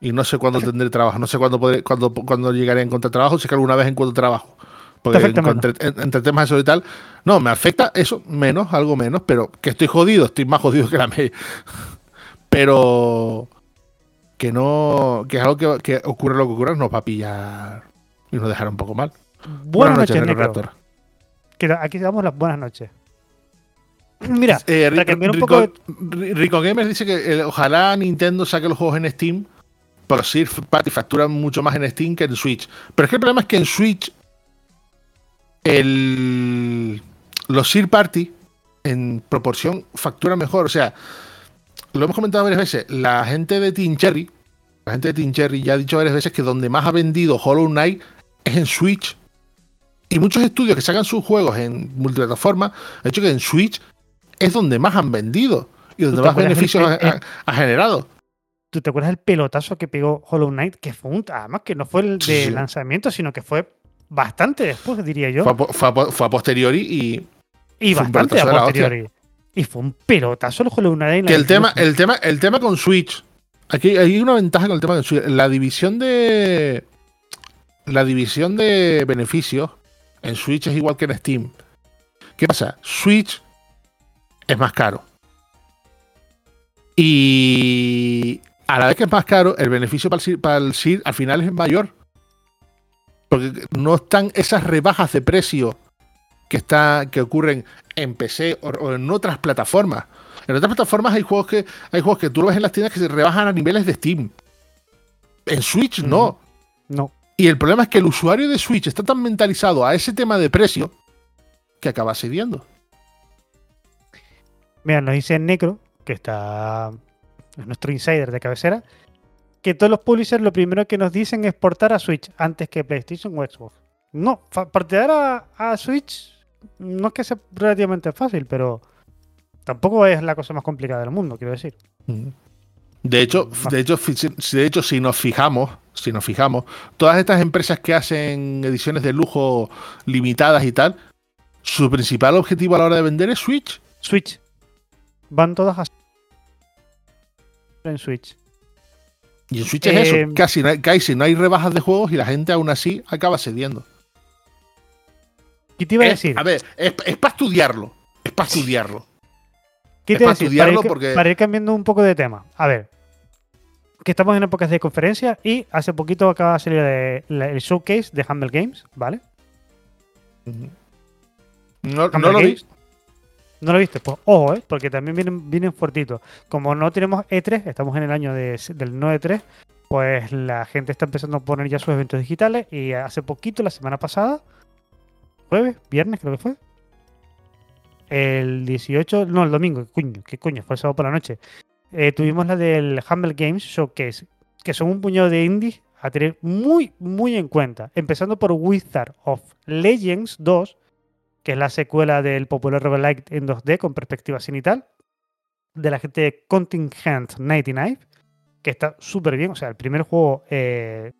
Y no sé cuándo tendré trabajo, no sé cuándo, podré, cuándo, cuándo llegaré a encontrar trabajo, sé que alguna vez encuentro trabajo. Porque entre, en- entre temas eso y tal, no, me afecta eso menos, algo menos, pero que estoy jodido, estoy más jodido que la media. Pero que no, que es algo que, que ocurre lo que ocurra, nos va a pillar y nos dejará un poco mal. Buenas, noches, Necro. Raptor. Que aquí damos las buenas noches. Mira, Eh, para Rico, un Rico- poco de- Ri- Rico Gamers dice que eh, ojalá Nintendo saque los juegos en Steam, pero sí, Party factura mucho más en Steam que en Switch. Pero es que el problema es que en Switch el, los Sir Party en proporción facturan mejor. O sea, lo hemos comentado varias veces. La gente de Team Cherry, la gente de Team Cherry ya ha dicho varias veces que donde más ha vendido Hollow Knight es en Switch. Y muchos estudios que sacan sus juegos en multiplataforma han dicho que en Switch es donde más han vendido y donde ¿Tú te más el- beneficios ha, el- ha- ha generado. ¿tú te acuerdas del pelotazo que pegó Hollow Knight? Que fue un. Además, que no fue el de sí. lanzamiento, sino que fue bastante después, diría yo. Fue a, po- fue a po- fue a posteriori y Y bastante a posteriori. Y fue un pelotazo el Hollow Knight. que el tema, el tema, el tema con Switch. Aquí hay una ventaja con el tema de Switch. La división de. La división de beneficios en Switch es igual que en Steam. ¿Qué pasa? Switch es más caro. Y a la vez que es más caro, el beneficio para el, para el SIR al final es mayor. Porque no están esas rebajas de precio que, está, que ocurren en PC o, o en otras plataformas. En otras plataformas hay juegos que hay juegos que tú lo ves en las tiendas que se rebajan a niveles de Steam. En Switch no. No. Y el problema es que el usuario de Switch está tan mentalizado a ese tema de precio que acaba cediendo. Mira, nos dice Necro, que está. Es nuestro insider de cabecera. Que todos los publishers lo primero que nos dicen es portar a Switch antes que PlayStation o Xbox. No, portear a, a Switch no es que sea relativamente fácil, pero tampoco es la cosa más complicada del mundo, quiero decir. De hecho, de hecho, de hecho, si nos fijamos, si nos fijamos, todas estas empresas que hacen ediciones de lujo limitadas y tal, su principal objetivo a la hora de vender es Switch. Switch. Van todas a en Switch. Y en Switch es Eh, eso. Casi no, hay, casi no hay rebajas de juegos y la gente aún así acaba cediendo. ¿Qué te iba a Es- decir? a ver, es, para estudiarlo. Es para estudiarlo. ¿Qué es te iba a para decir? Para ir, estudiarlo porque- para ir cambiando un poco de tema. A ver. Que estamos en épocas de conferencia y hace poquito acaba de salir la- el showcase de Humble Games, ¿vale? No, no lo vi. ¿No lo viste? Pues ojo, ¿eh? Porque también vienen, vienen fuertitos. Como no tenemos E3, estamos en el año de- del no E3, pues la gente está empezando a poner ya sus eventos digitales y hace poquito, la semana pasada, jueves, viernes creo que fue, el 18, no, el domingo, ¿qué coño? ¿Qué coño? Fue el sábado por la noche. Eh, tuvimos la del Humble Games Showcase, que son un puñado de indies a tener muy, muy en cuenta. Empezando por Wizard of Legends 2, que es la secuela del popular roguelike en 2D con perspectiva cenital, de la gente de Contingent 99, que está súper bien. O sea, el primer juego, eh,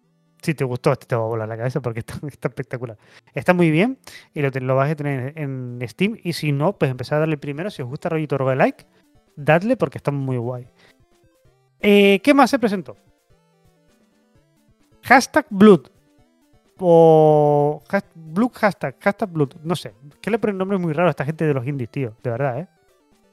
si te gustó, este te va a volar la cabeza porque está, espectacular. Está muy bien y lo vas a tener en Steam. Y si no, pues empezar a darle primero. Si os gusta rollito roguelike, dadle porque está muy guay. Eh, ¿Qué más se presentó? Hashtag Blood. O has- Blood hashtag, hashtag Blood. No sé. ¿Qué le ponen nombres muy raros a esta gente de los indies, tío? De verdad, ¿eh?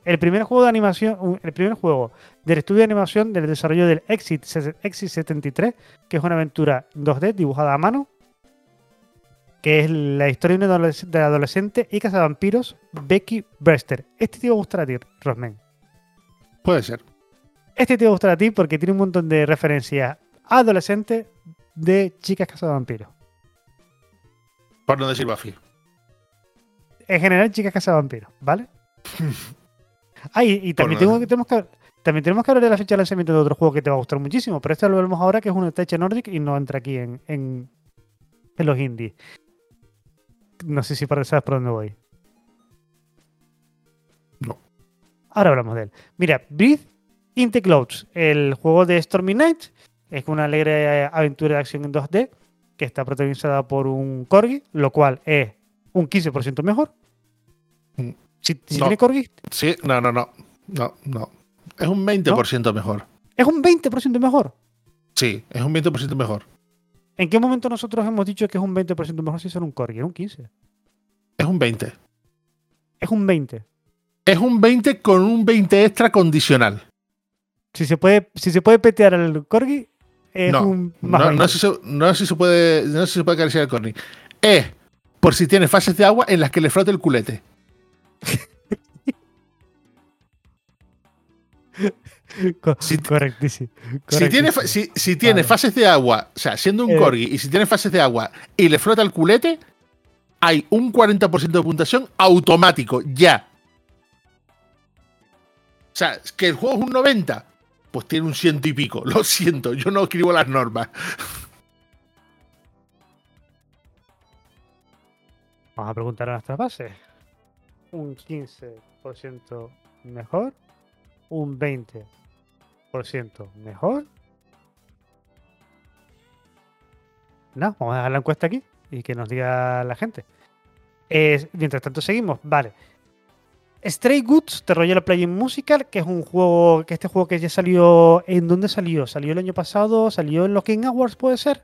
El primer juego de animación, el primer juego del estudio de animación del desarrollo del Exit, Exit 73, que es una aventura 2D dibujada a mano, que es la historia de una adoles- de la adolescente y cazavampiros Becky Brester. Este te va a gustar a ti, Rosman. Puede ser. Este te va a gustar a ti porque tiene un montón de referencias adolescentes de chicas cazavampiros. Por no decir Buffy. En general, chicas cazavampiros, ¿vale? Ah, y, y también, tengo tenemos que, también tenemos que hablar de la fecha de lanzamiento de otro juego que te va a gustar muchísimo, pero esto lo vemos ahora, que es un Teche Nordic y no entra aquí en, en, en los indies. No sé si para- sabes por dónde voy. No. Ahora hablamos de él. Mira, Breathe in the Clouds, el juego de Stormy Night, es una alegre aventura de acción en 2D que está protagonizada por un corgi, lo cual es un 15% mejor. Mm. Si, si No. tiene corgi, Sí, no, no, no. No, no. Es un 20% mejor. es un 20% mejor. Sí, es un 20% mejor. ¿En qué momento nosotros hemos dicho que es un 20% mejor si son un corgi? Es un 15. Es un 20. Es un 20. Es un 20 con un 20 extra condicional. Si se puede, si se puede petear al corgi, es No, un No, 20. no sé si, se- no si se puede, no si se puede acariciar el corny. Es por si tiene fases de agua en las que le frote el culete. Si- correctísimo. Si tiene, si, si tiene Vale. fases de agua, o sea, siendo un Eh. corgi, y si tiene fases de agua y le flota el culete, hay un 40% de puntuación automático, ya. O sea, que el juego es un 90, pues tiene un ciento y pico. Lo siento, yo no escribo las normas. Vamos a preguntar a nuestras bases. Un 15% mejor. Un 20% mejor. No, vamos a dejar la encuesta aquí y que nos diga la gente. Es- mientras tanto seguimos, vale. Stray Goods, The Royal Playing Musical, que es un juego, que este juego que ya salió, ¿en dónde salió? ¿Salió el año pasado? ¿Salió en los King Awards, puede ser?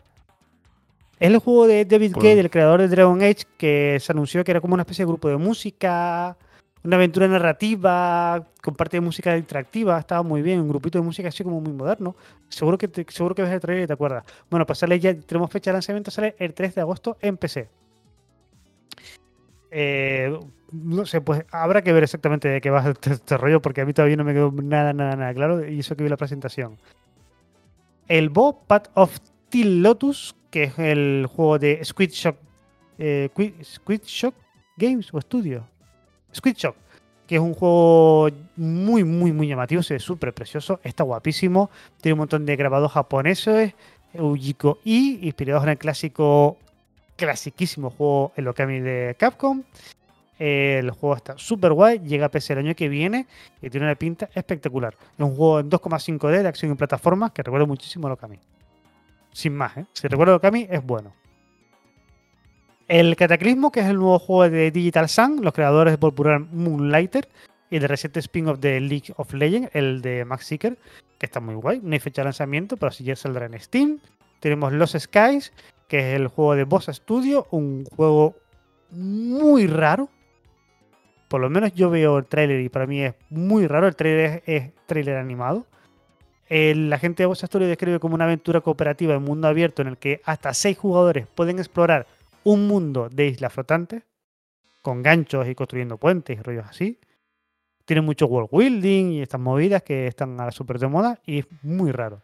Es el juego de David Cage, el creador de Dragon Age, que se anunció que era como una especie de grupo de música, una aventura narrativa, con parte de música interactiva, estaba muy bien, un grupito de música así como muy moderno. Seguro que te, seguro que ves el trailer y te acuerdas. Bueno, pues sale ya, tenemos fecha de lanzamiento, sale el 3 de agosto en PC. Eh, no sé, pues habrá que ver exactamente de qué va este, este rollo, porque a mí todavía no me quedó nada, nada, nada claro, y eso que vi la presentación. El Bo Path of Till Lotus, que es el juego de Squid Shock, eh, Qui- Squid Shock Games o Studio. Squid Shock, que es un juego muy, muy, muy llamativo, se ve súper precioso, está guapísimo, tiene un montón de grabados japoneses, Ujiko I, inspirados en el clásico, clasiquísimo juego El Okami de Capcom. El juego está súper guay, llega a PC el año que viene y tiene una pinta espectacular. Es un juego en 2,5D de acción y plataformas que recuerda muchísimo a Okami. Sin más, ¿eh? Si recuerdo Okami, es bueno. El Cataclismo, que es el nuevo juego de Digital Sun, los creadores de popular Moonlighter y el reciente spin-off de League of Legends, el de Max Seeker, que está muy guay. No hay fecha de lanzamiento, pero sí ya saldrá en Steam. Tenemos Los Skies, que es el juego de Boss Studio, un juego muy raro. Por lo menos yo veo el tráiler y para mí es muy raro. El tráiler es, es tráiler animado. La gente de Boss Studio describe como una aventura cooperativa en mundo abierto en el que hasta seis jugadores pueden explorar un mundo de islas flotantes con ganchos y construyendo puentes y rollos así. Tiene mucho world building y estas movidas que están a la super de moda y es muy raro.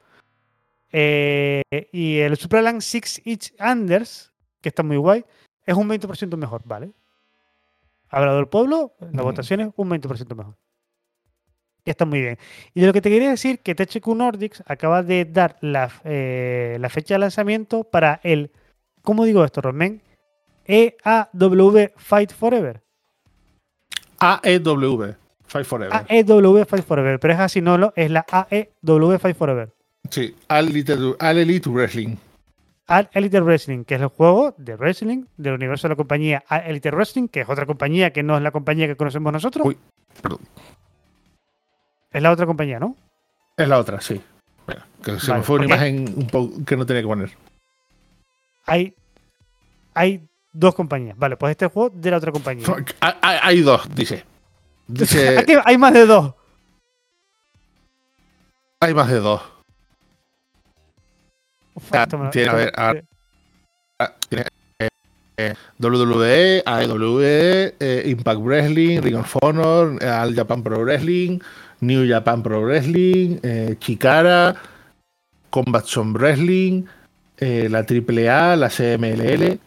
Eh, y el Superland Six Inch Anders, que está muy guay, es un 20% mejor, ¿vale? Hablado del pueblo, las Mm. votaciones, un 20% mejor. Y está muy bien. Y de lo que te quería decir, que THQ Nordics acaba de dar la, eh, la fecha de lanzamiento para el, ¿cómo digo esto, Romen? EAW Fight Forever. AEW. Fight Forever. AEW Fight Forever, pero es así, no lo, es la AEW Fight Forever. Sí, All Elite, All Elite Wrestling. All Elite Wrestling, que es el juego de wrestling del universo de la compañía All Elite Wrestling, que es otra compañía que no es la compañía que conocemos nosotros. Uy, perdón. Es la otra compañía, ¿no? Es la otra, sí. Bueno, que se Vale, me fue una imagen un poco que no tenía que poner. Hay, hay dos compañías. Vale, pues este juego de la otra compañía. Hay, hay- hay dos, dice. Dice, Aquí hay más de dos. hay más de dos. Tiene- a esto ver, me- a- Ah, tiene, eh, eh, WWE, AEW, eh, Impact Wrestling, Ring of Honor, All Japan Pro Wrestling, New Japan Pro Wrestling, Chikara, Combat Zone Wrestling, la AAA, la CMLL,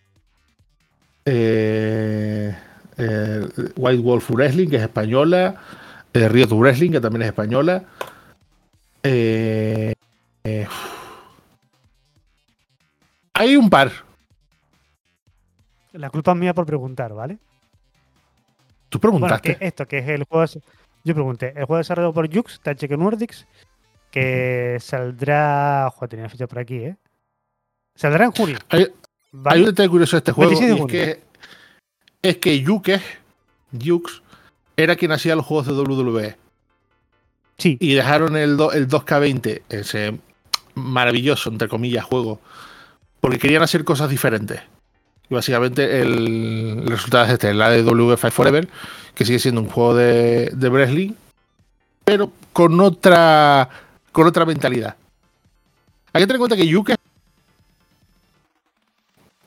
White Wolf Wrestling, que es española, Riot Wrestling, que también es española. eh, eh, hay un par. La culpa es mía por preguntar, ¿vale? Tú Bueno, preguntaste. que esto, que es el juego. Yo pregunté, el juego desarrollado por Jux, THQ Nordics, que saldrá. Joder, tenía la fecha por aquí, ¿eh? Saldrá en junio. Hay, ¿vale? hay un detalle curioso de este juego. 26 de y es que, es que Yuke, Jux, era quien hacía los juegos de WWE. Sí, Y dejaron el, do- el 2K20, ese maravilloso, entre comillas, juego, porque querían hacer cosas diferentes. Y básicamente el, resultado es este, la de W5 Forever, que sigue siendo un juego de, de wrestling, pero con otra, con otra mentalidad. Hay que tener en cuenta que Yuke,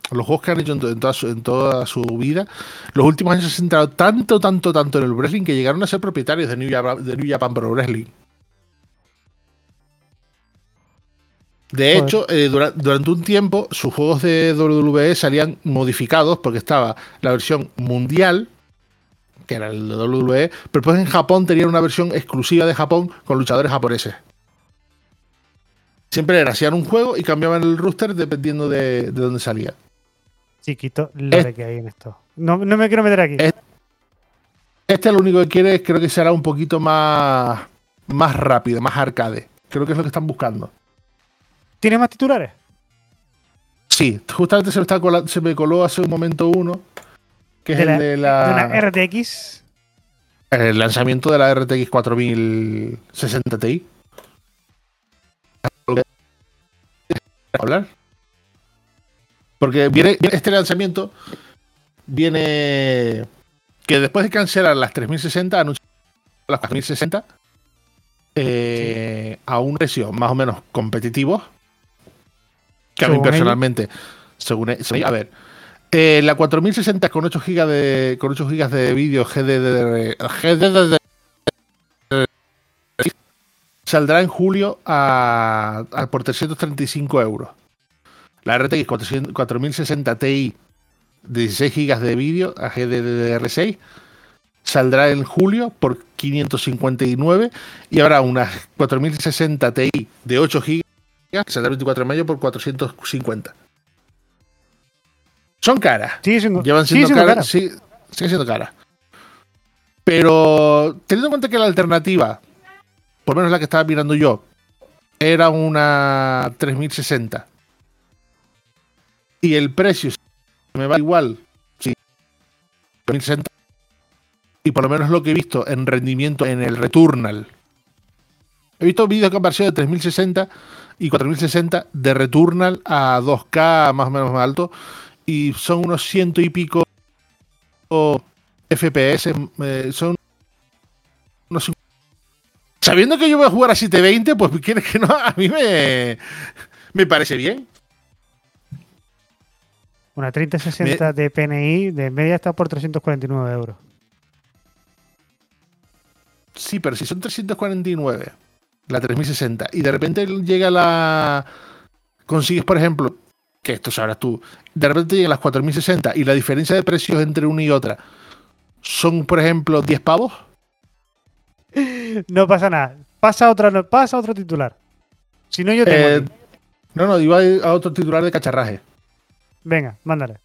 los juegos que han hecho en, to- en toda su, en toda su vida, los últimos años se han centrado tanto, tanto, tanto en el wrestling que llegaron a ser propietarios de New Japan, de New Japan Pro Wrestling. De Joder. hecho, eh, dura- durante un tiempo sus juegos de WWE salían modificados porque estaba la versión mundial, que era el de WWE, pero después en Japón tenían una versión exclusiva de Japón con luchadores japoneses. Siempre era, hacían un juego y cambiaban el rooster dependiendo de, de dónde salía. chiquito, lo Es- de que hay en esto. No, no me quiero meter aquí. Es- Este lo único que quiere es, creo que será un poquito más, más rápido, más arcade. Creo que es lo que están buscando. ¿Tienes más titulares? Sí, justamente se me, está cola- se me coló hace un momento uno, que es De el la- de De la, RTX. el lanzamiento de la RTX 4060 Ti. hablar? Porque viene, este lanzamiento viene que después de cancelar las 3060 anuncian las 4060 eh, a un precio más o menos competitivo que a mí personalmente según, e- según- a ver eh, la 4060 con 8 GB de con 8 GB de vídeo GDDR, GDDR saldrá en julio a, a por 335 euros. La RTX 400 4060 Ti de 16 GB de vídeo a GDDR6 saldrá en julio por 559 y habrá una 4060 Ti de 8 GB que saldrá el 24 de mayo por 450. Son caras. Sigue siendo, Llevan sigue siendo siendo caras. cara. Sí, siguen siendo caras. Pero teniendo en cuenta que la alternativa, por lo menos la que estaba mirando yo, era una 3060 y el precio me va igual, sí, 3060 y por lo menos lo que he visto en rendimiento en el Returnal. He visto vídeos de conversión de 3060 y 4060 de Returnal a 2K más o menos más alto y son unos ciento y pico FPS, eh, son unos Sabiendo que yo voy a jugar a 720, pues quieres que no, a mí me, me parece bien. Una 3060 de PNI de media está por 349 euros. Sí, pero si son 349, la 3060, y de repente llega la. Consigues, por ejemplo, que esto sabrás tú, de repente llegan las 4060 y la diferencia de precios entre una y otra son, por ejemplo, 10 pavos. No pasa nada. Pasa, otra, pasa otro titular. Si no, yo tengo. Eh, no, no, iba a otro titular de cacharraje. Venga, mándale.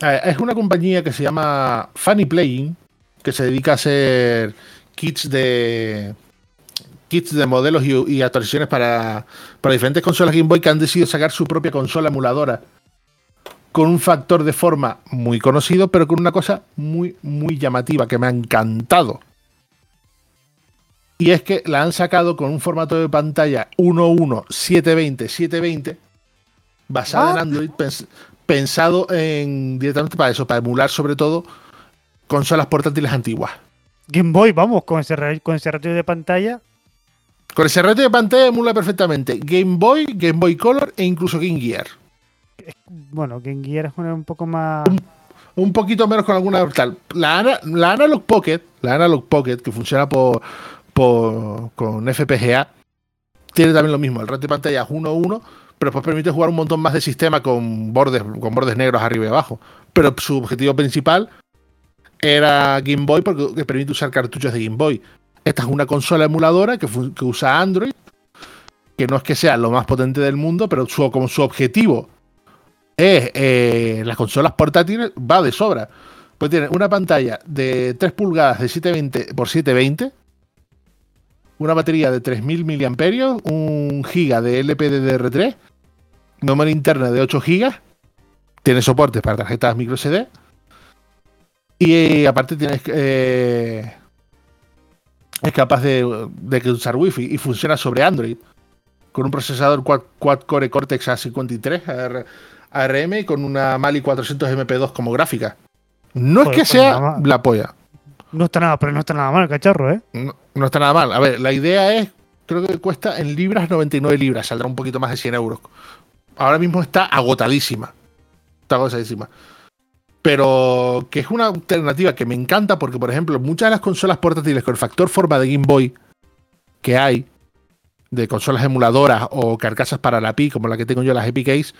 Es una compañía que se llama Funny Playing, que se dedica a hacer kits de kits de modelos y, actualizaciones para, para, diferentes consolas Game Boy que han decidido sacar su propia consola emuladora con un factor de forma muy conocido, pero con una cosa muy, muy llamativa que me ha encantado. Y es que la han sacado con un formato de pantalla 11720-720 basado en. Android, pensado en directamente para eso, para emular sobre todo consolas portátiles antiguas. Game Boy, vamos, con ese, con ese ratio de pantalla. Con ese ratio de pantalla emula perfectamente Game Boy, Game Boy Color e incluso Game Gear. Bueno, Game Gear es un poco más. Un, poquito menos con alguna tal. La, la Analog Pocket, la Analog Pocket, que funciona por, por con FPGA, tiene también lo mismo. El ratio de pantalla es 1-1 pero después permite jugar un montón más de sistema con bordes, con bordes negros arriba y abajo. Pero su objetivo principal era Game Boy porque permite usar cartuchos de Game Boy. Esta es una consola emuladora que, usa Android, que no es que sea lo más potente del mundo, pero su, como su objetivo es eh, las consolas portátiles, va de sobra. Pues tiene una pantalla de 3 pulgadas de 720 x 720 una batería de 3000 mAh, un giga de LPDDR3, memoria interna de 8 GB, tiene soporte para tarjetas micro SD y eh, aparte tienes eh, es capaz de, usar Wi-Fi y funciona sobre Android con un procesador quad, core Cortex A53 ARM y con una Mali 400 MP2 como gráfica. No es que pues sea la polla. No está nada, pero no está nada mal, cacharro, ¿eh? No, está nada mal. A ver, la idea es, creo que cuesta en libras 99 libras, saldrá un poquito más de 100 euros. Ahora mismo está agotadísima. Está agotadísima. Pero que es una alternativa que me encanta porque, por ejemplo, muchas de las consolas portátiles con el factor forma de Game Boy que hay, de consolas emuladoras o carcasas para la Pi, como la que tengo yo, las Epic Ace,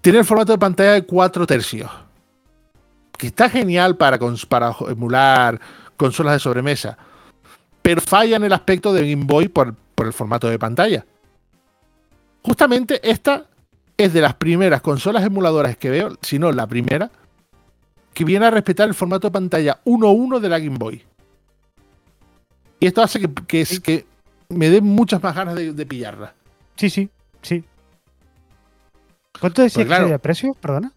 tienen el formato de pantalla de 4 tercios que está genial para, para emular consolas de sobremesa, pero falla en el aspecto de Game Boy por, el formato de pantalla. Justamente esta es de las primeras consolas emuladoras que veo, si no la primera, que viene a respetar el formato de pantalla 1.1 de la Game Boy. Y esto hace que, es, que me dé muchas más ganas de, pillarla. Sí, sí, sí. ¿Cuánto decía pues que precio? Perdona.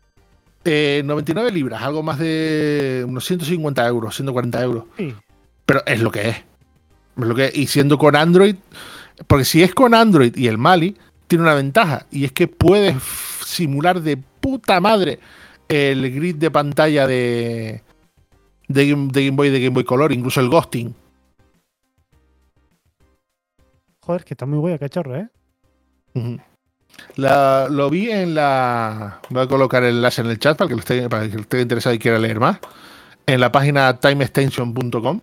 99 eh, libras, algo más de unos 150 euros, 140 euros. Pero es lo que es. lo que Y siendo con Android, porque si es con Android y el Mali, tiene una ventaja, y es que puedes simular de puta madre el grid de pantalla de, de, Game, Boy de Game Boy Color, incluso el ghosting. Joder, que está muy guay, cachorro, ¿eh? lo vi en la. Voy a colocar el enlace en el chat para que, esté, para que esté interesado y quiera leer más. En la página timeextension.com.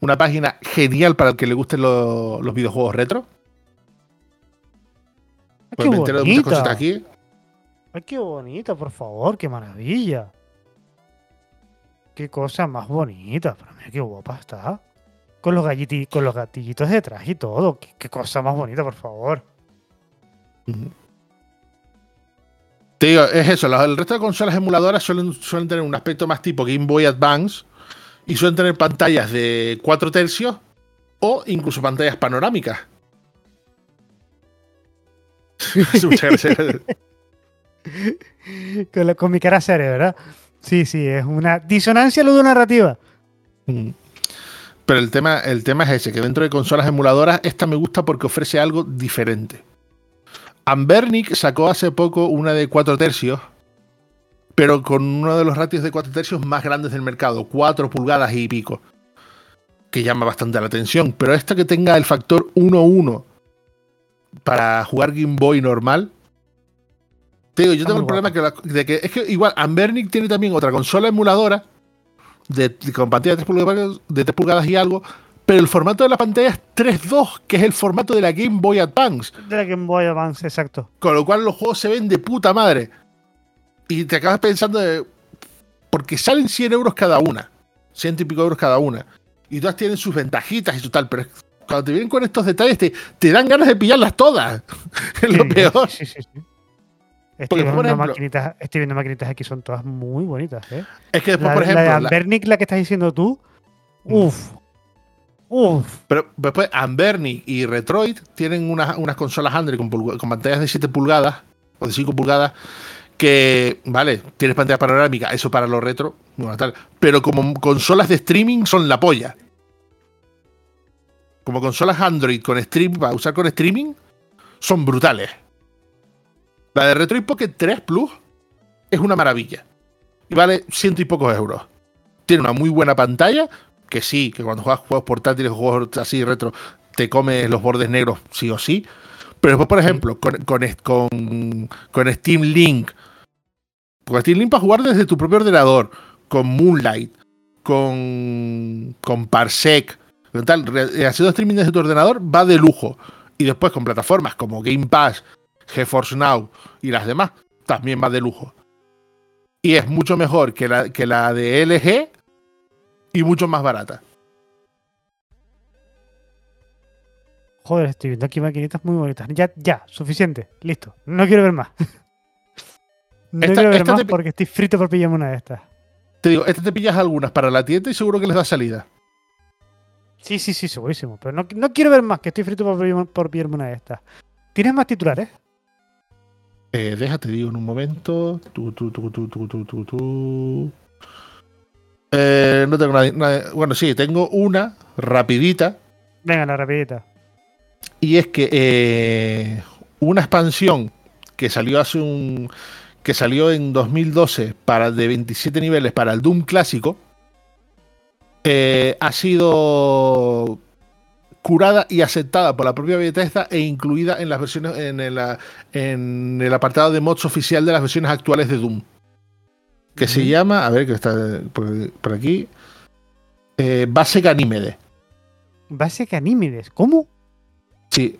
Una página genial para el que le gusten los videojuegos retro. Pues me entero de muchas cositas aquí. Ay, qué bonita, por favor, qué maravilla. Qué cosa más bonita, pero mira qué guapa está. Con los, con los gatillitos detrás y todo. qué cosa más bonita, por favor. Te digo, es eso. los- El resto de consolas emuladoras suelen, suelen tener un aspecto más tipo Game Boy Advance y suelen tener pantallas de 4 tercios o incluso pantallas panorámicas. Con mi cara seria, ¿verdad? Sí, sí, es una disonancia ludonarrativa. Mm. Pero el tema, el tema es ese, que dentro de consolas emuladoras, esta me gusta porque ofrece algo diferente. Ambernic sacó hace poco una de 4 tercios, pero con uno de los ratios de 4 tercios más grandes del mercado, 4 pulgadas y pico, que llama bastante la atención. Pero esta que tenga el factor 1-1 para jugar Game Boy normal, te digo, yo tengo el problema que la- de que es que igual Ambernic tiene también otra consola emuladora de, de- con pantalla de 3 pulgadas, de 3 pulgadas y algo, pero el formato de la pantalla es 3.2, que es el formato de la Game Boy Advance, De la Game Boy Advance, exacto. con lo cual los juegos se ven de puta madre. Y te acabas pensando de... Porque salen 100 euros cada una, 100 y pico euros cada una, y todas tienen sus ventajitas y su tal, pero cuando te vienen con estos detalles te, te dan ganas de pillarlas todas. es lo peor. Sí, sí, sí. Estoy viendo, ejemplo- maquinitas, estoy viendo maquinitas aquí, son todas muy bonitas, ¿eh? Es que después, La, por la de ejemplo, la- Ambernic, la que estás diciendo tú, Mm. uff, uff. Pero después Ambernic y Retroid tienen unas, unas consolas Android con pantallas de 7 pulgadas o de 5 pulgadas que, vale, tienes pantalla panorámica, eso para los retro, bueno, tal, pero como consolas de streaming son la polla. Como consolas Android con stream, para usar con streaming, son brutales. La de Retroid Pocket 3 Plus es una maravilla. Y vale ciento y pocos euros. Tiene una muy buena pantalla, que sí, que cuando juegas juegos portátiles juegos así retro, te comes los bordes negros sí o sí. Pero después, por ejemplo, con, con, con, Steam Link, con Steam Link para jugar desde tu propio ordenador, con Moonlight, con, con Parsec, haciendo streaming desde tu ordenador va de lujo. Y después con plataformas como Game Pass, GeForce Now y las demás, también va de lujo. Y es mucho mejor que la, que la de LG y mucho más barata. Joder, estoy viendo aquí maquinitas muy bonitas. Ya, ya, suficiente, listo. No quiero ver más. No Esta- quiero ver esta más te- porque estoy frito por pillarme una de estas. Te digo, este te pillas algunas para la tienda y seguro que les da salida. Sí, sí, sí, segurísimo. Pero no, no quiero ver más, que estoy frito por, por pillarme una de estas. ¿Tienes más titulares? Eh, déjate, digo, en un momento. Tu, tu, tu, tu, tu, tu. Eh, no tengo nada, nada- Bueno, sí, tengo una rapidita. Venga, la rapidita. Y es que eh, una expansión que salió hace un. que salió en 2012 para, de 27 niveles para el Doom clásico. eh, ha sido curada y aceptada por la propia Bethesda e incluida en las versiones en el, en el apartado de mods oficial de las versiones actuales de Doom. Que se llama, a ver que está por, por aquí, eh, Base Ganímede. Base Ganímedes. ¿Cómo? Sí,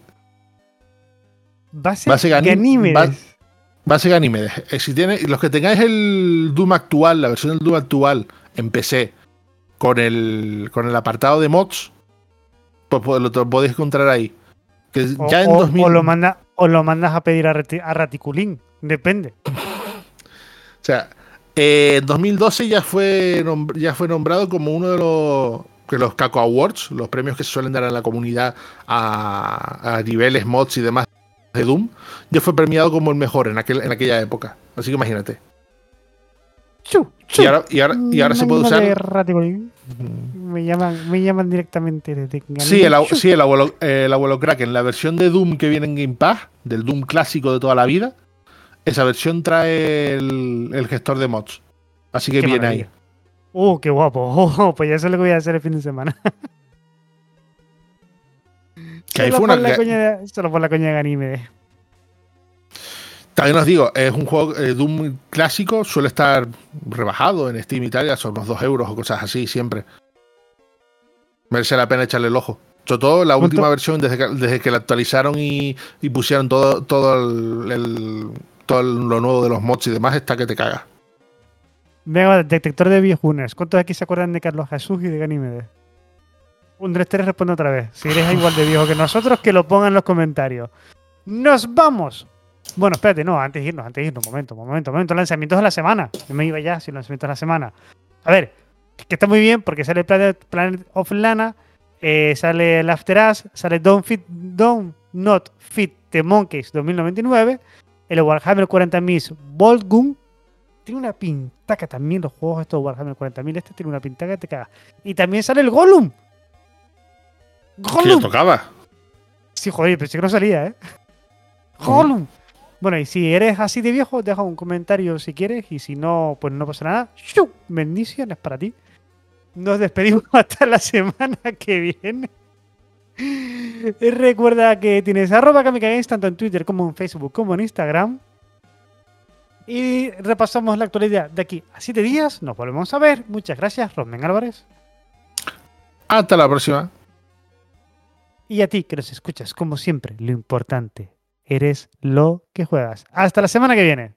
Base, Base Ganí- Ganímedes. ba- Base Ganímedes. Eh, Si tiene, los que tengáis el Doom actual, la versión del Doom actual en PC, con el, con el apartado de mods, pues, pues, lo, podéis encontrar ahí. Que O, ya en o- 2000, o lo manda, o lo mandas a pedir a, Reti- a Raticulín. Depende. O sea, eh, en 2012 ya fue, ya fue nombrado como uno de los, que los Caco Awards, los premios que se suelen dar a la comunidad a, a niveles, mods y demás de Doom, ya fue premiado como el mejor en, aquel, en aquella época. Así que imagínate. Chu, chu. Y ahora, y ahora, y ahora se puede usar. Me llaman, me llaman directamente desde Sí, el, sí, el abuelo, el abuelo Kraken, la versión de Doom que viene en Game Pass, del Doom clásico de toda la vida, esa versión trae el, el gestor de mods. Así que Qué viene maravilla. ahí. Uh, qué guapo. Oh, pues ya sé lo que voy a hacer el fin de semana. Que ahí solo, fue una- por la que- coña de, solo por la coña de Ganímedes. También os digo, es un juego eh, Doom clásico, suele estar rebajado en Steam y tal, son unos 2 euros o cosas así siempre. Merece la pena echarle el ojo. Sobre todo la ¿Cuánto? última versión, desde que, desde que la actualizaron y, y pusieron todo, todo, el, el- todo el- lo nuevo de los mods y demás, está que te cagas. Venga, detector de viejunes. ¿Cuántos aquí se acuerdan de Carlos Jesús y de Ganímedes? Un 3-3 responde otra vez. Si eres igual de viejo que nosotros, que lo pongan en los comentarios. ¡Nos vamos! Bueno, espérate, no, antes de irnos, antes de irnos, momento, momento, momento. Lanzamientos de la semana. Yo me iba ya sin lanzamientos de la semana. A ver, que está muy bien porque sale Planet, Planet of Lana, eh, sale el After Us, sale Don't Fit, Don't Not Fit the Monkeys 2099, el Warhammer 40.000 Bolt Gun. Tiene una pintaca también los juegos estos de Warhammer 40.000. Este tiene una pintaca que te caga. Y también sale el Gollum. Gollum. tocaba. Sí, joder, pensé que no salía, ¿eh? Gollum. Bueno, y si eres así de viejo, deja un comentario si quieres. Y si no, pues no pasa nada. ¡Shu! Bendiciones para ti. Nos despedimos hasta la semana que viene. Recuerda que tienes arroba Games tanto en Twitter como en Facebook como en Instagram. Y repasamos la actualidad de aquí a 7 días. Nos volvemos a ver. Muchas gracias, Rosmen Álvarez. Hasta la próxima. Y a ti que nos escuchas, como siempre, lo importante, eres lo que juegas. Hasta la semana que viene.